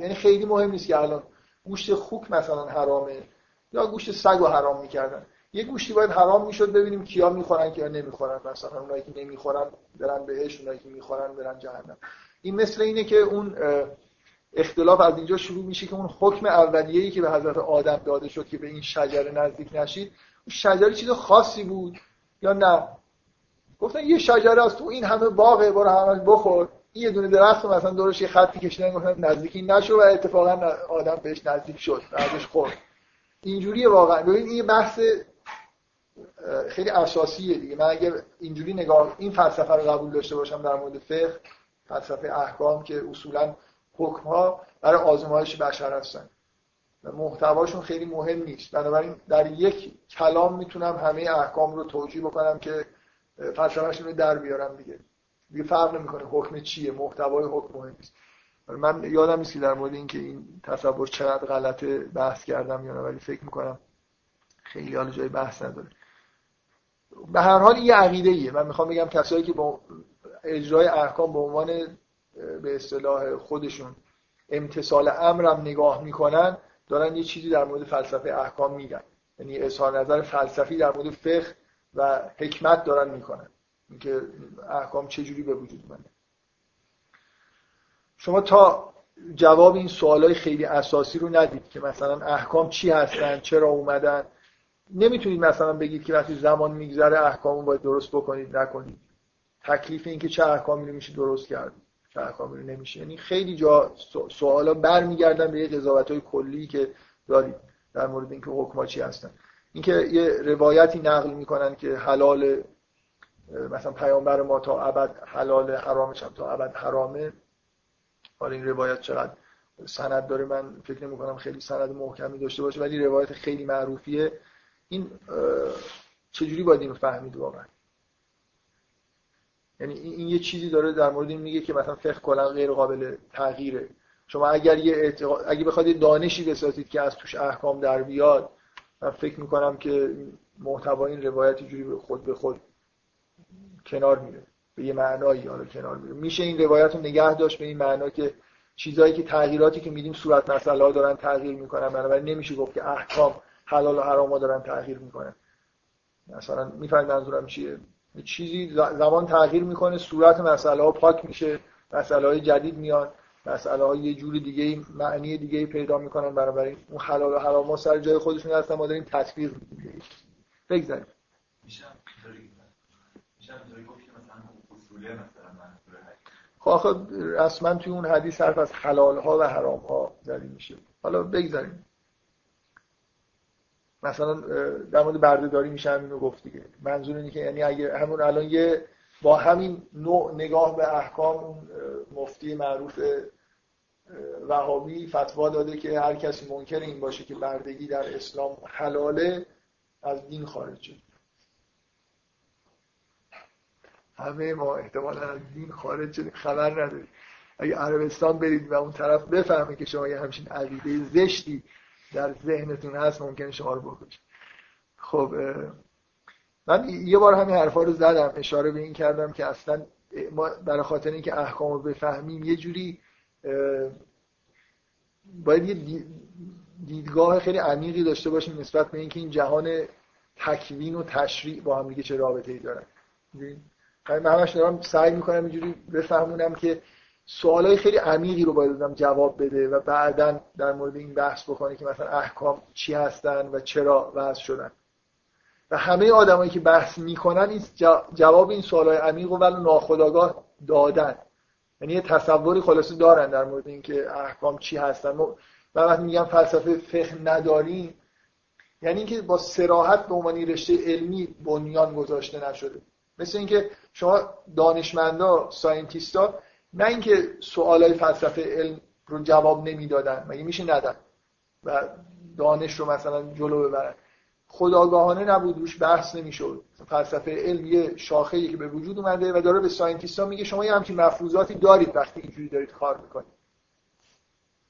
یعنی خیلی مهم نیست که الان گوشت خوک مثلا حرامه یا گوشت سگ رو حرام می‌کردن. یه گوشتی باید حرام می‌شد ببینیم کیا می‌خورن کیا نمی‌خورن. مثلا اونایی که نمی‌خورن برن بهش اونایی که می‌خورن برن جهنم. این مثل اینه که اون اختلاف از اینجا شروع میشه که اون حکم اولیه‌ای که به حضرت آدم داده شد که به این شجره نزدیک نشید اون شجره چیز خاصی بود یا نه؟ گفتن یه شجره از تو این همه باغه برو همش بخور. یه دونه درخت مثلا دورش یه خطی کشیدن گفتن نزدیکی نشو و اتفاقا آدم بهش نزدیک شد بعدش خورد. اینجوریه واقعا. ببین این بحث خیلی اساسیه دیگه. من اگه اینجوری نگاه این فلسفه رو قبول داشته باشم در مورد فقه فلسفه احکام که اصولا حکم ها برای آزمایش بشر هستن. و محتواشون خیلی مهم نیست. بنابراین در یک کلام می‌تونم همه احکام رو توجیه بکنم که فلسفهشون رو در بیارم دیگه. دیگه فرق نمی‌کنه حکم چیه محتوای حکم مهم نیست من یادم نیست که در مورد اینکه این تصور چقدر غلطه بحث کردم یا نه ولی فکر می‌کنم خیلی حال جای بحث نداره. به هر حال یه عقیده ایه من می‌خوام بگم کسایی که با اجرای احکام به عنوان به اصطلاح خودشون امتصال امرم نگاه می‌کنن دارن یه چیزی در مورد فلسفه احکام میگن. یعنی اظهار نظر فلسفی در مورد فقه و حکمت دارن می‌کنن. اینکه احکام چجوری به وجود اومده. شما تا جواب این سوالای خیلی اساسی رو ندید که مثلا احکام چی هستن چرا اومدن. نمی‌تونید مثلا بگید که وقتی زمان میگذره احکام باید درست بکنید نکنید. تکلیف این که چه احکامی رو میشه درست کرد چه احکامی رو نمیشه. یعنی خیلی جا سوالا برمیگردن به یه قضاوت های کلی که دارید در مورد اینکه حکما چی هستن. اینکه یه روایتی نقل می‌کنن که حلال مثلا پیامبر ما تا ابد حلال حرامش هم تا ابد حرامه. حالا این روایت چقدر سند داره؟ من فکر نمی کنم خیلی سند محکمی داشته باشه ولی روایت خیلی معروفیه. این چجوری باید این فهمید واقعا؟ یعنی این یه چیزی داره در مورد این میگه که مثلا فقه کلا غیر قابل تغییره. شما اگر یه اعتقاد اگه بخواد یه دانشی بسازید که از توش احکام در بیاد من فکر می‌کنم که محتوا این روایت جوری خود به خود کنار میره. به یه معنایی حالا کنار میره. میشه این روایت رو نگه داشت به این معنا که چیزهایی که تغییراتی که میدیم صورت مسئله ها دارن تغییر می‌کنن بنابراین نمیشه گفت که احکام حلال و حرام ها دارن تغییر می‌کنن. مثلا می‌فهمید منظورم چیه؟ چیزی زمان تغییر می‌کنه صورت مسئله ها پاک میشه مسئله های جدید میان مسئله های یه جور دیگه معنی دیگه پیدا می‌کنن بنابراین اون حلال و حرام ها سر جای خودشون هستن ما داریم تطبیق میدیم بگذاریم. خب آخه رسما توی اون حدیث حرف از حلال ها و حرام ها زدی میشه. حالا بگذاریم. مثلا در مورد بردهداری میشه همینو گفت دیگه. منظور اینه که یعنی اگه همون الان یه با همین نوع نگاه به احکام مفتی معروف وهابی فتوا داده که هر کسی منکر این باشه که بردگی در اسلام حلاله از دین خارج شد همه ما احتمالا از دین خارج شدیم خبر نداریم. اگه عربستان برید و اون طرف بفهمه که شما یه همچین عقیده زشتی در ذهنتون هست ممکنه شما رو بکشه. خب من یه بار همین حرفا رو زدم اشاره به این کردم که اصلا ما برای خاطر اینکه احکام رو بفهمیم یه جوری باید یه دیدگاه خیلی عمیقی داشته باشیم نسبت به اینکه این جهان تکوین و تشریع با هم دیگه چه رابطه ای دارن من همش دارم سعی می‌کنم اینجوری بفهمونم که سوالای خیلی عمیقی رو باید دادم جواب بده و بعدا در مورد این بحث بکنه که مثلا احکام چی هستن و چرا وضع شدن. و همه آدمایی که بحث می‌کنن این جواب این سوالای عمیق و ولی ناخودآگاه دادن. یعنی یه تصوری خلاصه دارن در مورد اینکه احکام چی هستن. من وقتی میگم فلسفه فقه نداریم یعنی اینکه با سراحت به عنوان رشته علمی بنیان گذاشته نشده. مثل اینکه شما دانشمندا ساینتیستا نه اینکه سوالای فلسفه علم رو جواب نمی‌دادن مگه میشه ندن و دانش رو مثلا جلو ببرن؟ خداگاهانه نبود روش بحث نمی‌شد. فلسفه علم یه شاخه‌ای که به وجود اومده و داره به ساینتیستا میگه شما یه همچین مفروضاتی دارید وقتی اینجوری دارید کار می‌کنید.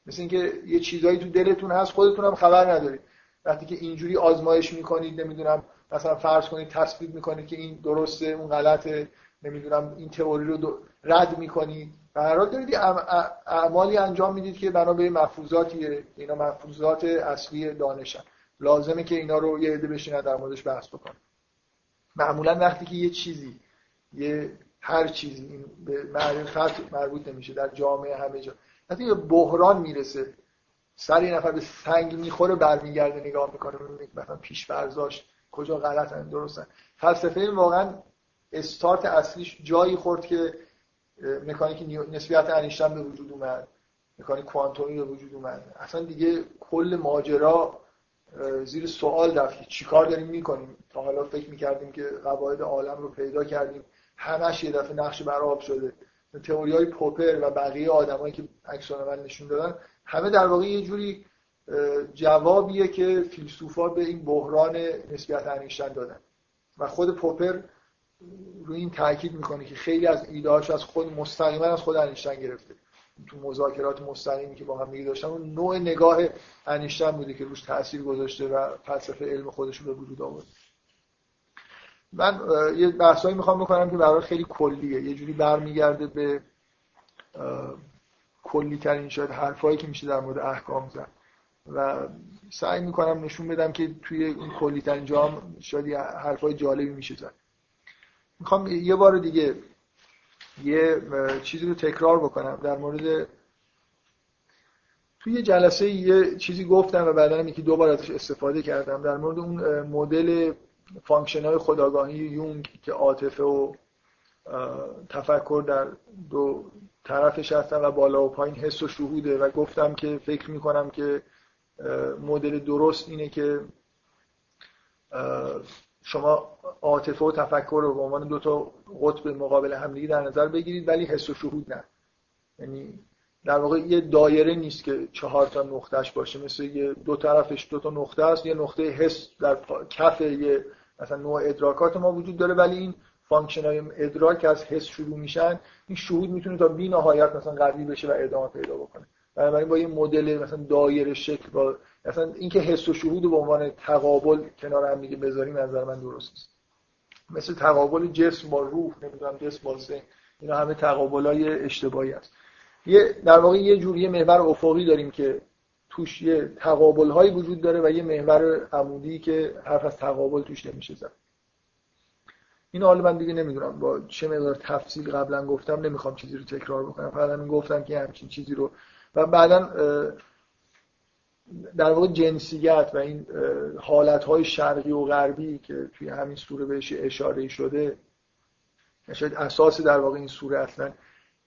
مثل اینکه یه چیزایی تو دلتون هست خودتون هم خبر ندارید. وقتی که اینجوری آزمایش می‌کنید نمی‌دونم مثلا فرض کنید تثبیت می‌کنید که این درسته اون غلطه نمی‌دونم این تئوری رو رد می‌کنید به هر دارید اعمالی انجام می‌دید که بنا به مفروضاتیه اینا مفروضات اصلی دانشن. لازمه که اینا رو یه عده بشینن در موردش بحث بکنن. معمولا وقتی که یه چیزی یه هر چیزی این به معرفت مربوط نمیشه در جامعه همه جا. وقتی به بحران می‌رسه سر یه نفر به سنگ می‌خوره برمیگرده نگاه می‌کنه مثلا پیش برزاش کجا غلطن درستن. فلسفه واقعا استارت اصلیش جایی خورد که مکانیک نسبیت انیشتن به وجود اومد مکانیک کوانتومی به وجود اومد. اصلا دیگه کل ماجرا زیر سوال رفت چیکار داریم می‌کنیم. تا حالا فکر می‌کردیم که قواعد عالم رو پیدا کردیم. همش یه دفعه نقش براب شده. تئوری های پوپر و بقیه آدمایی که عکسان نشون دادن همه در واقع یه جوری جوابیه که فیلسوفا به این بحران نسبیت انیشتن دادن. و خود پوپر روی این تاکید می‌کنه که خیلی از ایدهاش از خود مستقیما از خود انیشتن گرفته. تو مذاکرات مستقیمی که با هم دیگه داشتن اون نوع نگاه انیشتن بوده که روش تاثیر گذاشته و فلسفه علم خودش رو به وجود آورد. من یه بحثایی می‌خوام بکنم که برای خیلی کلیه. یه جوری برمیگرده به کلی ترین شاید حرفایی که میشه در مورد احکام زد. و سعی می‌کنم نشون بدم که توی این کلی ترین جام شاید حرفای جالبی میشه زد می‌خوام یه بار دیگه یه چیزی رو تکرار بکنم. در مورد توی یه جلسه یه چیزی گفتم و بعدا یکی دو بار ازش استفاده کردم. در مورد اون مدل function های خودآگاهی یونگ که عاطفه و تفکر در دو طرفش هستن و بالا و پایین حس و شهوده و گفتم که فکر می‌کنم که مدل درست اینه که شما عاطفه و تفکر رو به عنوان دو تا قطب مقابل همدیگه در نظر بگیرید ولی حس و شهود نه. یعنی در واقع یه دایره نیست که چهار تا نقطهش باشه. مثل یه دو طرفش دو تا نقطه است یه نقطه حس در کف یه مثلا نوع ادراکات ما وجود داره ولی این function های ادراک از حس شروع میشن. این شهود می‌تونه تا بی نهایت مثلا قوی بشه و ادامه پیدا بکنه. بنابراین با یه مدل مثلا دایره شکل با مثلا اینکه حس و شهود به عنوان تقابل کنار هم دیگه بذاریم نظر من درست نیست مثل تقابل جسم با روح نمی‌دونم جسم با ذهن اینا همه تقابلای اشتباهی است یه در واقع یه جوری محور افقی داریم که توش یه تقابل هایی وجود داره و یه محور عمودی که حرف از تقابل توش نمیشه زد. این حالا من دیگه نمی‌دونم. با چه مقدار تفصیل قبلا گفتم نمی‌خوام چیزی رو تکرار بکنم. فقط گفتم که همچین چیزی رو و بعدا در واقع جنسیت و این حالتهای شرقی و غربی که توی همین سوره بهش اشاره شده شاید اساس در واقع این سوره اصلا.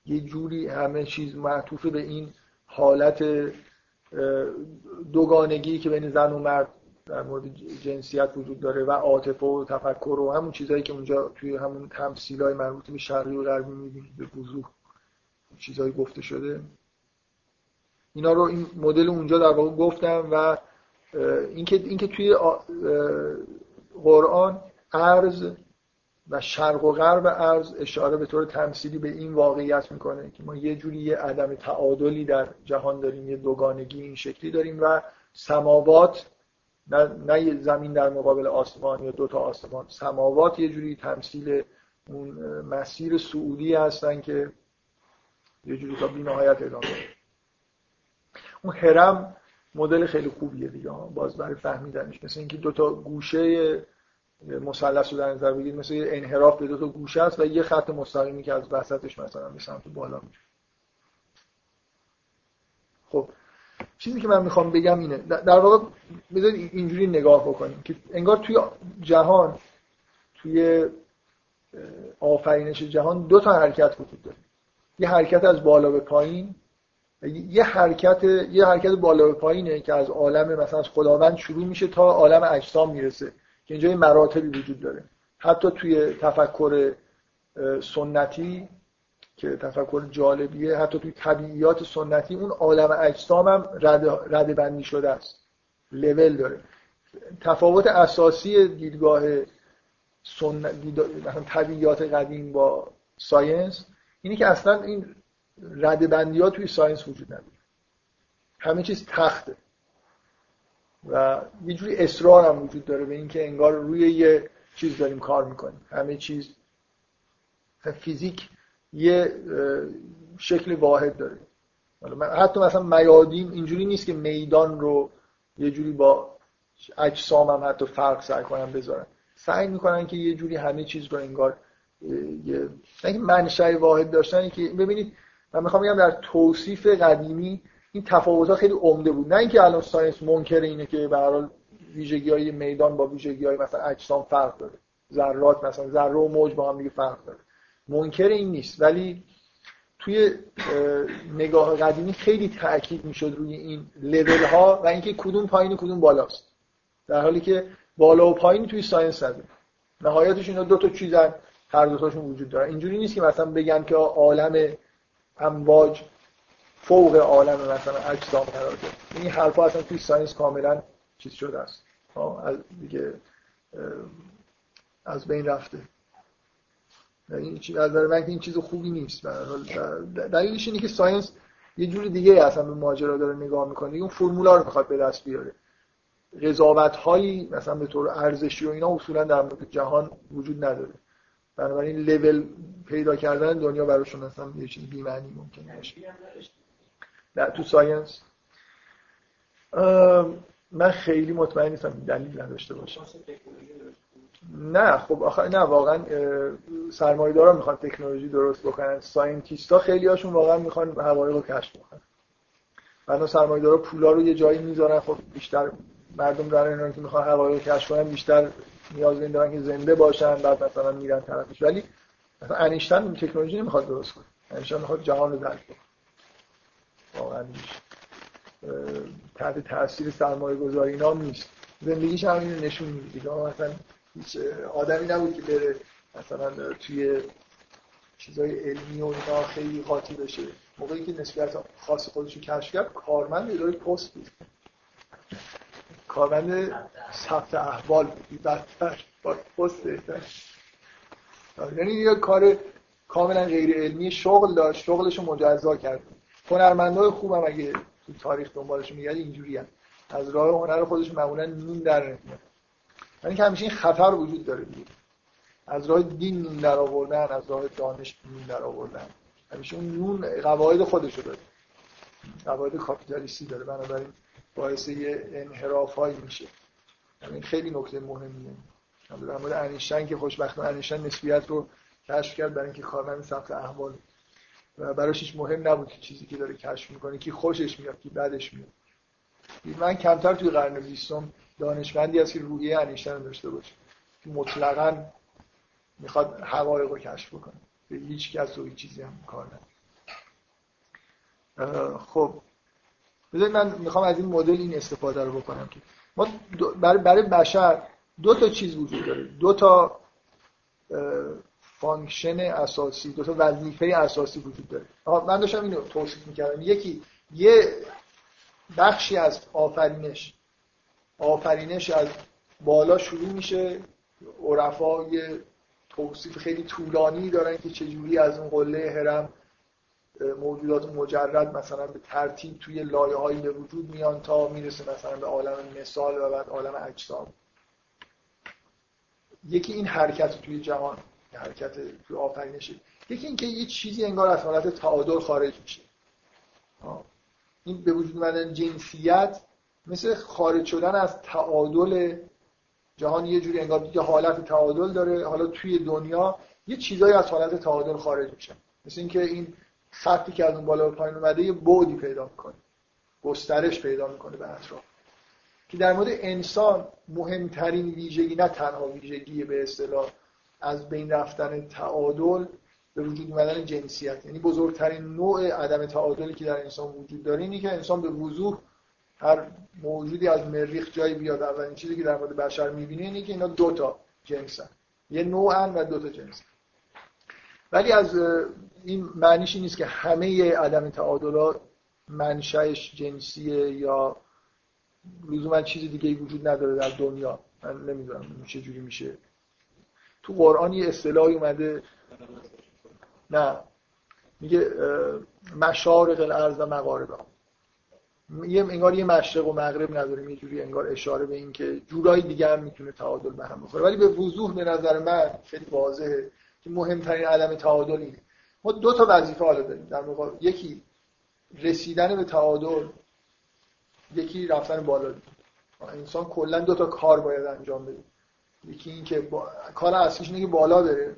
یه جوری همه چیز معطوف به این حالت دوگانگی که بین زن و مرد در مورد جنسیت وجود داره و عاطفه و تفکر و همون چیزهایی که اونجا توی همون تمثیل های مربوط به شرقی و غربی می‌بینید به وضوح چیزهایی گفته شده. اینا رو این مدل اونجا در واقع گفتم و اینکه اینکه توی قرآن ارز و شرق و غرب ارز اشاره به طور تمثیلی به این واقعیت می‌کنه که ما یه جوری یه عدم تعادلی در جهان داریم یه دوگانگی این شکلی داریم و سماوات نه, نه زمین در مقابل آسمان یا دوتا آسمان سماوات یه جوری تمثیل اون مسیر سعودی هستن که یه جوری تا بی نهایت ادامه اون هرم مدل خیلی خوبیه دیگه باز برای فهمیدنش. مثل اینکه دو تا گوشه مثلث رو در نظر بگیرید مثل انحراف به دو تا گوشه است و یه خط مستقیمی که از وسطش مثلا به سمت بالا میره خب چیزی که من می‌خوام بگم اینه. در واقع بذارید اینجوری نگاه بکنیم که انگار توی جهان توی آفرینش جهان دو تا حرکت وجود داره. یه حرکت از بالا به پایین یه حرکت یه حرکت بالا به پایینه که از عالم مثلا از خداوند شروع میشه تا عالم اجسام می‌رسه. که اینجا مراتبی وجود داره. حتی توی تفکر سنتی که تفکر جالبیه حتی توی طبیعیات سنتی اون عالم اجسام هم رده بندی شده است. لول داره. تفاوت اساسی دیدگاه سن... طبیعیات قدیم با science اینی که اصلا این رده بندی ها توی science وجود نداره. همه چیز تخته. و یه جوری اصرار هم وجود داره به اینکه انگار روی یه چیز داریم کار می‌کنیم. همه چیز فیزیک یه شکل واحد داره. حتی مثلا میادین اینجوری نیست که میدان رو یه جوری با اجسام هم حتی فرق سعی کنن بذارن. سعی می‌کنن که یه جوری همه چیز رو انگار یه منشأ واحد داشتن که ببینید من می‌خوام بگم در توصیف قدیمی این تفاوت ها خیلی عمده بود. نه اینکه الان science منکر اینه که به هر حال ویژگی های میدان با ویژگی های مثلا اجسام فرق داره. ذرات مثلا ذره و موج با هم دیگه فرق داره. منکر این نیست. ولی توی نگاه قدیمی خیلی تاکید می‌شد روی این لول ها و اینکه کدوم پایین و کدوم بالاست. در حالی که بالا و پایین توی science نداره نهایتش اینا دو تا چیزن هر دو تاشون وجود داره. اینجوری نیست که مثلا بگن که عالم امواج فوق عالم مثلا اجسام قرار داره این حرفا اصلا توی science کاملا چیز شده است. از دیگه از بین رفته. این چیز از من که این چیز خوبی نیست. دلیلش اینه که science یه جوری دیگه اصلا به ماجرا داره نگاه می‌کنه. اون فرمولا رو می‌خواد به دست بیاره. قضاوت هایی مثلا به طور ارزشی و اینا اصولا در مورد جهان وجود نداره. بنابراین لول پیدا کردن دنیا براشون اصلا یه چیز بی معنی ممکنه باشه نه تو science. من خیلی مطمئن نیستم دلیل نداشته باشه. نه خب آخه نه واقعا سرمایه دارا می‌خوان تکنولوژی درست بکنن. scientist ها خیلی هاشون واقعا می‌خوان حقایق رو کشف بکنن. بعد سرمایه دارا پولا رو یه جایی می‌ذارن. خب بیشتر مردم در اینا که می‌خوان حقایق رو کشف کنن بیشتر نیاز دارن که زنده باشن بعد مثلا میرن طرفش. ولی مثلا انیشتن تکنولوژی نمی‌خواد درست کنه. انیشتن می‌خواد جهان رو درک کنه. واقعا تحت تاثیر سرمایه گذاری اینا نیست. زندگیش هم اینو نشون میده مثلا هیچ آدمی نبود که بره مثلا توی چیزای علمی و اینا خیلی قاطی بشه. موقعی که نسبت خاص خودش رو کشف کرد کارمند اداره پست بود. کارمند ثبت احوال بدتر با پست بهتر. یعنی یه کار کاملا غیر علمی شغل داشت شغلش رو مجزا کرد. هنرمندای خوبم اگه تو تاریخ دنبالش میگرد اینجوری هم. از راه هنر خودش معمولا نون در نمیاد. یعنی که همیشه این خطر وجود داره دیگه. از راه دین نون در آوردن از راه دانش نون در آوردن. همیشه اون نون قواعد خودش رو داره. قواعد کاپیتالیستی داره. بنابراین باعث یه انحراف هایی میشه. یعنی خیلی نکته مهمیه. در مورد انیشتین که خوشبختانه انیشتین نسبیت رو کشف کرد برای اینکه کارمند ثبت احوال و براش هیچ مهم نبود که چیزی که داره کشف می‌کنه که خوشش میاد که بعدش میاد. من کمتر توی قرن بیستم دانشمندی هست که روحیه انیشتن رو داشته باشه. که مطلقا می‌خواد حقایق رو کشف بکنه. به هیچ کس و هیچ چیزی هم کار نداره. خب بذارید من می‌خوام از این مدل این استفاده رو بکنم که ما برای برای بشر دو تا چیز وجود داره. دو تا function اساسی دو تا وظیفه اساسی وجود داره. من داشتم اینو توصیف می‌کردم. یکی یه بخشی از آفرینش. آفرینش از بالا شروع میشه. عرفا یه توصیف خیلی طولانی دارن که چجوری از اون قله هرم موجودات مجرد مثلا به ترتیب توی لایه هایی به وجود میان تا می‌رسه مثلا به عالم مثال و بعد عالم اجسام. یکی این حرکت توی جهان حرکت توی آفرینشه یکی اینکه یه چیزی انگار از حالت تعادل خارج میشه. این به وجود اومدن جنسیت مثل خارج شدن از تعادل جهان یه جوری انگار یه حالت تعادل داره. حالا توی دنیا یه چیزایی از حالت تعادل خارج میشن مثل اینکه این خطی که از اون بالا به پایین اومده یه بعدی پیدا می‌کنه. گسترش پیدا می‌کنه به اطراف. که در مورد انسان مهمترین ویژگی نه تنها ویژگی به اصطلاح از بین رفتن تعادل به وجود اومدن جنسیت. یعنی بزرگترین نوع عدم تعادلی که در انسان وجود داره اینه که انسان به وضوح هر موجودی از مریخ جایی بیاد. اولین چیزی که در مورد بشر می‌بینه اینه که اینا دو تا جنسن. یه نوعن و دو تا جنس. ولی از این معنیش نیست که همه عدم تعادلات منشأش جنسیه یا لزوما چیز دیگه ای وجود نداره در دنیا. من نمی‌دونم چه جوری میشه. تو قرآن یه اصطلاحی اومده. نه. میگه مشارق الارض و مغاربها. یه انگار یه مشرق و مغرب نداریم یه جوری انگار اشاره به این که جورای دیگه هم می‌تونه تعادل به هم بخوره. ولی به وضوح به نظر من خیلی واضحه. که مهمترین عدم تعادل اینه. ما دو تا وظیفه حالا داریم. در مقابل یکی رسیدن به تعادل یکی رفتن بالا. انسان کلا دو تا کار باید انجام بده. یکی این که با... کار اصلیش اینه بالا بره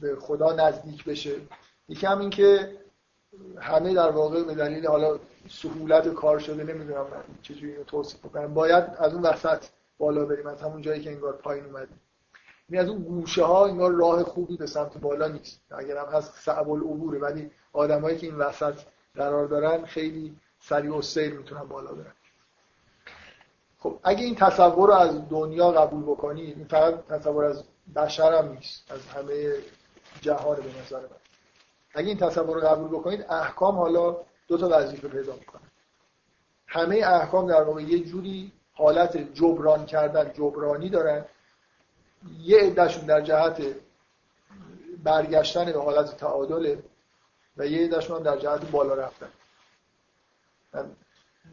به خدا نزدیک بشه. یکی هم این که همه در واقع به دلیل حالا سهولت کار شده نمی‌دونم چجوری اینو توصیف کنم باید از اون وسط بالا بریم از همون جایی که انگار پایین اومدیم. این از اون گوشه ها انگار راه خوبی به سمت بالا نیست. اگر هم هست صعب العبوره ولی آدمایی که این وسط قرار دارن خیلی سریع و سیر می‌تونن بالا برن. خب اگه این تصور رو از دنیا قبول بکنید این فقط تصور از بشر هم نیست از همه جهان به نظر من. اگه این تصور رو قبول بکنید احکام حالا دو تا وظیفه پیدا می‌کنه همه احکام در واقع یه جوری حالت جبران کردن جبرانی دارن یه عدهشون در جهت برگشتن به حالت تعادله و یه عدهشون در جهت بالا رفتن.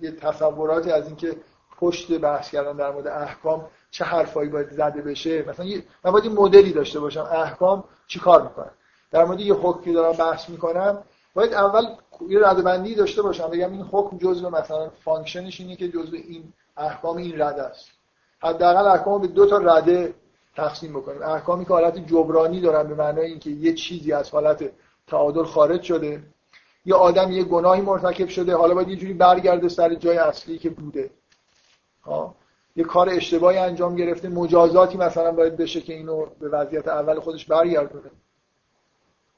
یه تصوراتی از اینکه پشت بحث کردن در مورد احکام چه حرفایی باید زده بشه مثلا من باید این مدلی داشته باشم. احکام چی کار می‌کنن؟ در مورد یه حکمی دارم بحث می‌کنم باید اول یه رده‌بندی داشته باشم. بگم این حکم جزء مثلا function ش اینه که جزء این احکام این رده است. حداقل احکام به دو تا رده تقسیم بکنیم. احکامی که حالت جبرانی دارن به معنای اینکه یه چیزی از حالت تعادل خارج شده یه آدم یه گناهی مرتکب شده حالا باید یه جوری برگرده سر جای اصلی که بوده. ها یه کار اشتباهی انجام گرفته مجازاتی مثلا باید بشه که اینو به وضعیت اول خودش برگردونه.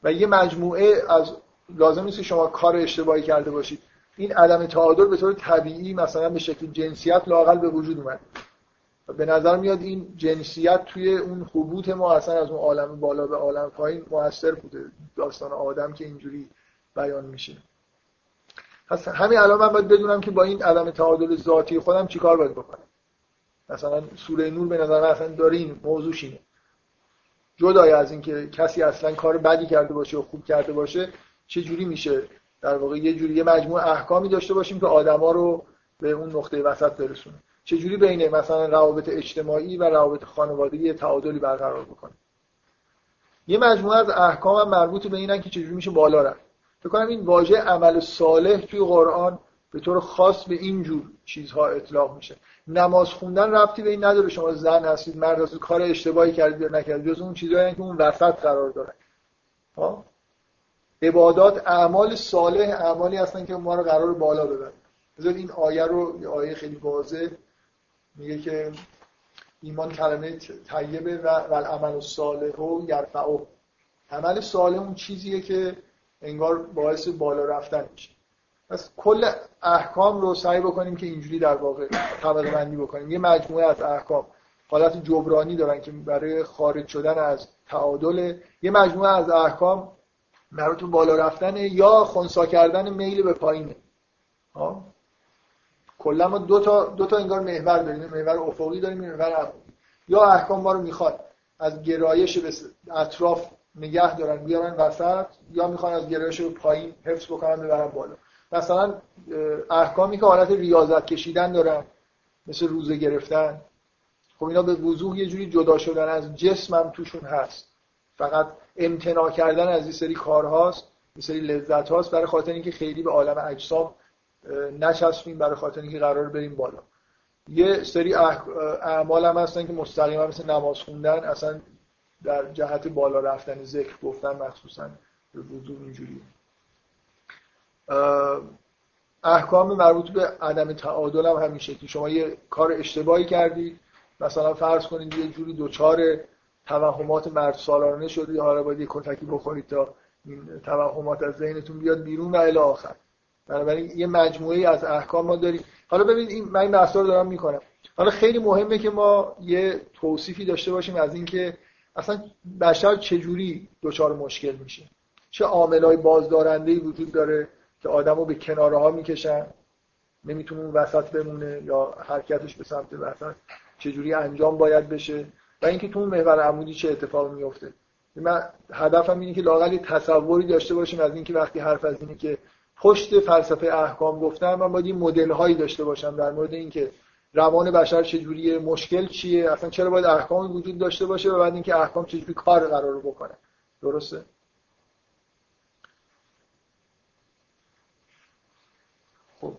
و یه مجموعه از لازم نیست شما کار اشتباهی کرده باشید. این عدم تعادل به طور طبیعی مثلا به شکل جنسیت لاقل به وجود اومد. به نظر میاد این جنسیت توی اون حبوط ما اصلا از اون عالم بالا به عالم پایین موثر بوده داستان آدم که اینجوری بیان میشه. پس همین الان من باید بدونم که با این عدم تعادل ذاتی خودم چیکار باید بکنم. مثلا سوره نور به نظر اصلا داره این موضوعش اینه. جدای از اینکه کسی اصلا کار بدی کرده باشه و خوب کرده باشه چه جوری میشه در واقع یه جوری یه مجموعه احکامی داشته باشیم که آدما رو به اون نقطه وسط برسونه؟ چه جوری بین مثلا روابط اجتماعی و روابط خانوادگی تعادلی برقرار بکنه؟ یه مجموعه از احکام هم مربوط به اینن که چجوری میشه بالا رفت. فکر کنم این واژه عمل صالح توی قرآن به طور خاص به این جور چیزها اطلاق میشه. نماز خوندن ربطی به این نداره. شما زن هستید مرد هستید کار اشتباهی کردید یا نکردید. جز اون چیزایی که اون وسط قرار داره. ها عبادات اعمال صالح اعمالی هستن که ما رو قرار بالا ببرن بذار این آیه رو یه آیه خیلی واضح میگه که ایمان کلمه طیبه و العمل صالح و یرفعه. عمل صالح اون چیزیه که انگار باعث بالا رفتن میشه. پس کل احکام رو سعی بکنیم که اینجوری در واقع طبقه بندی بکنیم. یه مجموعه از احکام. حالت جبرانی دارن که برای خارج شدن از تعادل. یه مجموعه از احکام مربوط بالا رفتن یا خونسا کردن میل به پایینه. کلا ما دو تا دو تا انگار محور داریم. محور افقی داریم محور یا احکام ما رو می‌خواد از گرایش به اطراف نگه دارن بیارن وسط یا می‌خوان از گرایش به پایین حفظ بکنن ببرن بالا. مثلا احکامی که حالت ریاضت کشیدن دارن مثل روزه گرفتن. خب اینا به وضوح یه جوری جدا شدن از جسم هم توشون هست. فقط امتناع کردن از این سری کارهاست این سری لذت هاست برای خاطر اینکه خیلی به عالم اجسام نچسبیم برای خاطر اینکه قرار بریم بالا. یه سری اعمال هم هستن که مستقیما مثل نماز خوندن اصلا در جهت بالا رفتن ذکر گفتن مخصوصا به اینجوری احکام مربوط به عدم تعادل هم همین شکلی شما یه کار اشتباهی کردید مثلا فرض کنید یه جوری دوچار توهمات مرد سالانه شده حالا باید یه کتکی بخورید تا این توهمات از ذهنتون بیاد بیرون و الی آخر. بنابراین یه مجموعه از احکام ما داریم. حالا ببینید این من این رو دارم می‌کنم. حالا خیلی مهمه که ما یه توصیفی داشته باشیم از اینکه اصلا بشر چجوری دچار مشکل میشه. چه عاملای بازدارنده وجود داره که آدمو به کناره ها می‌کشن نمی‌تونه اون وسط بمونه یا حرکتش به سمت وسط چجوری انجام باید بشه و اینکه تو اون محور عمودی چه اتفاقی میفته من هدفم اینه که لاقل تصوری داشته باشیم از اینکه وقتی حرف از اینه که پشت فلسفه احکام گفتم من باید این مدل هایی داشته باشم در مورد اینکه روان بشر چجوریه مشکل چیه اصلا چرا باید احکام وجود داشته باشه و بعد اینکه احکام چجوری کار قرار بکنه. درسته؟ خب.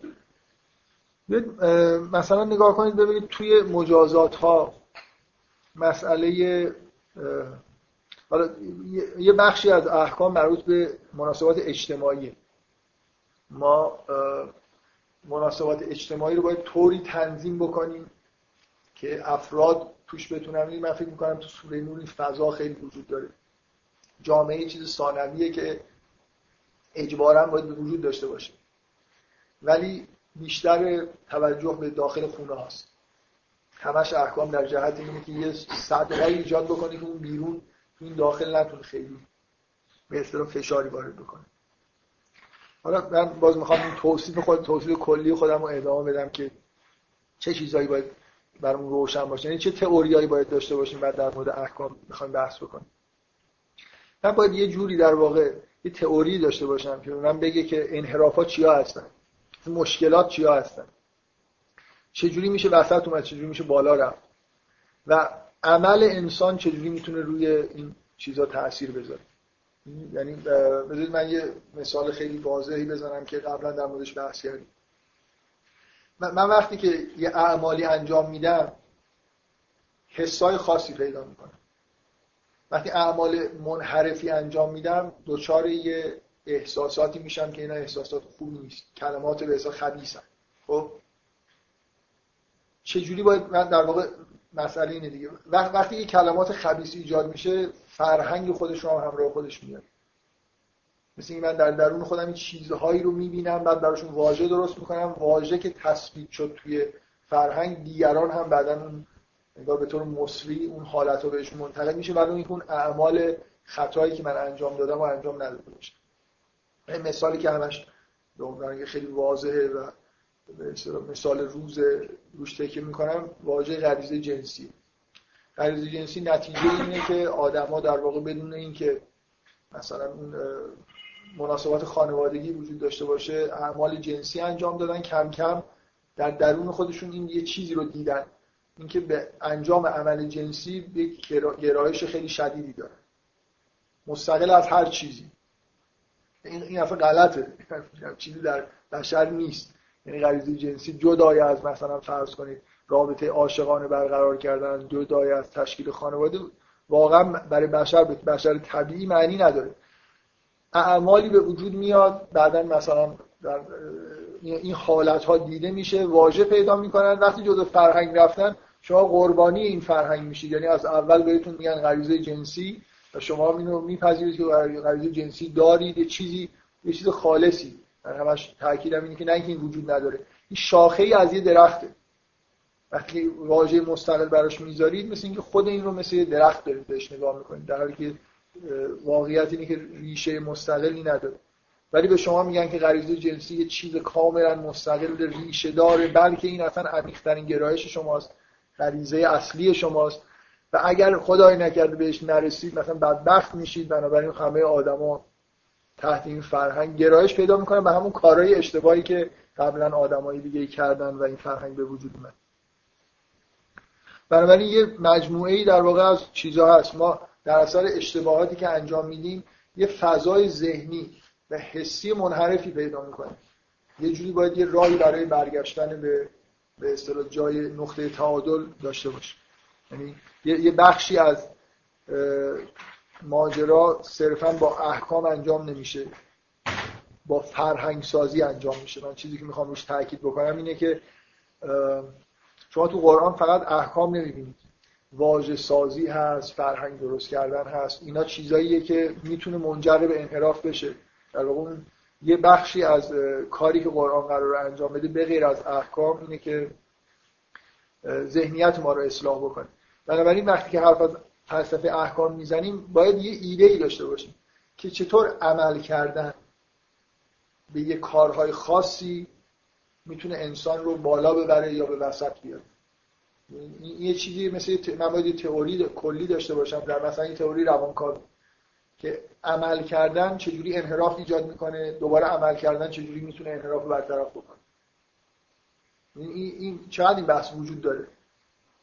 مثلا نگاه کنید ببینید توی مجازات ها مسئله حالا یه بخشی از احکام مربوط به مناسبات اجتماعی ما مناسبات اجتماعی رو باید طوری تنظیم بکنیم که افراد توش بتونن. من فکر می‌کنم تو سوره نور این فضا خیلی وجود داره. جامعه چیز ثانویه که اجبارا باید وجود داشته باشه. ولی بیشتر توجه به داخل خونه هاست. همش احکام در جهت اینه که یه صدقه ایجاد بکنه که اون بیرون این داخل نتونه خیلی به اصطلاح فشاری وارد بکنه. حالا من باز می‌خوام این توصیف خود توصیف کلی خودم رو ادامه بدم که چه چیزایی باید برامون روشن باشه. یعنی چه تئوریایی باید داشته باشیم بعد در مورد احکام می‌خوایم بحث بکنیم. من باید یه جوری در واقع یه تئوری داشته باشم که من بگه که انحرافات چیا هستن؟ مشکلات چیا هستن؟ چجوری میشه وسط اومد؟ چجوری میشه بالا رفت؟ و عمل انسان چجوری می‌تونه روی این چیزا تاثیر بذاره؟ یعنی بذارید من یه مثال خیلی واضحی بزنم که قبلا در موردش بحث کردیم. من وقتی که یه اعمالی انجام میدم حسای خاصی پیدا می‌کنم. وقتی اعمال منحرفی انجام میدم دوچار یه احساساتی میشم که اینا احساسات خوبی نیست. کلمات به حساب خبیثن. خب؟ چجوری باید من در واقع مسئله اینه دیگه. وقتی یه کلمات خبیث ایجاد میشه فرهنگ خودش رو هم همراه خودش میاد مثل این من در درون خودم این چیزهایی رو می‌بینم بعد براشون واژه درست می‌کنم. واژه که تثبیت شد توی فرهنگ دیگران هم بعدا اون انگار به طور مصری اون حالت رو بهشون منتقل میشه. بعد اون اعمال خطایی که من انجام دادم و انجام نداده این مثالی که همش به خیلی واضحه و مثال روز روش تکیه می‌کنم واژه غریزه جنسی. غریزه جنسی نتیجه اینه که آدما در واقع بدون اینکه مثلا اون مناسبات خانوادگی وجود داشته باشه اعمال جنسی انجام دادن کم کم در درون خودشون این یه چیزی رو دیدن. اینکه به انجام عمل جنسی به گرایش خیلی شدیدی داره. مستقل از هر چیزی. این این غلطه. <laughs> چیزی در بشر نیست. یعنی غریزه جنسی جدای از مثلا فرض کنید رابطه عاشقانه برقرار کردن جدای از تشکیل خانواده واقعا برای بشر بشر طبیعی معنی نداره. اعمالی به وجود میاد بعدا مثلا در این حالت ها دیده میشه واژه پیدا می‌کنن. وقتی جزء فرهنگ رفتن شما قربانی این فرهنگ میشید. یعنی از اول بهتون میگن غریزه جنسی و شما اینو میپذیرید که غریزه جنسی دارید یه چیزی یه چیز خالصی. من همش تاکیدم اینه که نه اینکه این وجود نداره. این شاخه ای از یه درخته. وقتی واژه مستقل براش می‌ذارید مثل اینکه خود این رو مثل یه درخت دارید بهش نگاه می‌کنید. در حالی که واقعیت اینه که ریشه مستقلی نداره. ولی به شما میگن که غریزه جنسی یه چیز کاملا مستقل ریشه داره بلکه این اصلا عمیق‌ترین گرایش شماست. غریزه اصلی شماست. و اگر خدای نکرده بهش نرسید مثلا بدبخت میشید بنابراین همه آدما تحت این فرهنگ گرایش پیدا می‌کنن به همون کارهای اشتباهی که قبلا آدمایی دیگه کردن و این فرهنگ به وجود اومد. بنابراین یه مجموعه ای در واقع از چیزها هست. ما در اثر اشتباهاتی که انجام میدیم یه فضای ذهنی و حسی منحرفی پیدا می‌کنیم یه جوری باید یه راهی برای برگشتن به به اصطلاح جای نقطه تعادل داشته باشه یعنی یه بخشی از ماجرا صرفا با احکام انجام نمیشه. با فرهنگ سازی انجام میشه. من چیزی که می‌خوام روش تاکید بکنم اینه که شما تو قرآن فقط احکام نمی‌بینید. واژه سازی هست فرهنگ درست کردن هست. اینا چیزاییه که می‌تونه منجر به انحراف بشه. در واقع یه بخشی از کاری که قرآن قرار انجام بده به غیر از احکام اینه که ذهنیت ما رو اصلاح بکنه. بنابراین وقتی که حرف از فلسفه احکام می‌زنیم باید یه ایده ای داشته باشیم که چطور عمل کردن به یه کارهای خاصی می‌تونه انسان رو بالا ببره یا به وسط بیاره. این یه چیزی مثل من باید تئوری کلی داشته باشم در مثلا این تئوری روانکاو که عمل کردن چجوری انحراف ایجاد می‌کنه دوباره عمل کردن چجوری می‌تونه انحراف رو برطرف بکنه. این, این چقدر این بحث وجود داره؟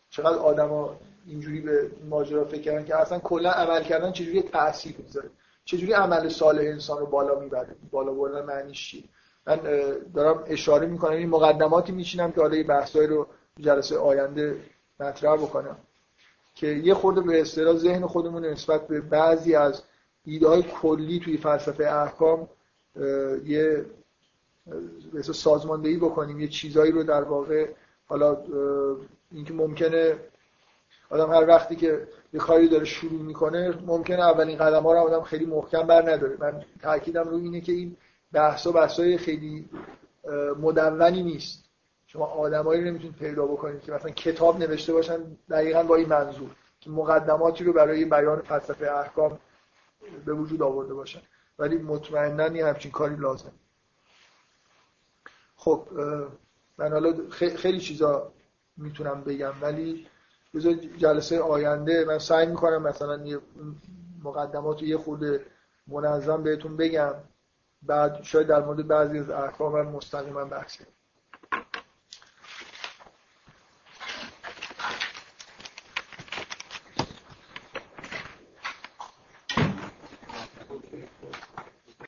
چقدر آدما اینجوری به ماجرا فکر کردن که اصلا کلا عمل کردن چجوری تاثیر می‌ذاره؟ چجوری عمل صالح انسان رو بالا می‌بره؟ بالا بردن معنیش چیه؟ من دارم اشاره می‌کنم این مقدماتی میچینم که حالا این بحثایی رو جلسه آینده مطرح بکنم که یه خورده به اصطلاح ذهن خودمون نسبت به بعضی از ایده های کلی توی فلسفه احکام یه به سازماندهی بکنیم یه چیزایی رو در واقع حالا اینکه ممکنه آدم هر وقتی که یه کاری داره شروع می‌کنه ممکنه اولین قدم ها رو آدم خیلی محکم بر نداره من تاکیدم رو اینه که این بحث و بحثای خیلی مدونی نیست. شما آدمایی رو نمی‌تونید پیدا بکنید که مثلا کتاب نوشته باشن دقیقا با این منظور که مقدماتی رو برای بیان فلسفه احکام به وجود آورده باشن. ولی مطمئنا این همچین کاری لازم خب من حالا خیلی چیزا می‌تونم بگم ولی بذار جلسه آینده من سعی می‌کنم مثلا یه مقدمات یه خود منظم بهتون بگم. بعد شاید در مورد بعضی از احکام مستقیما بحث کنم.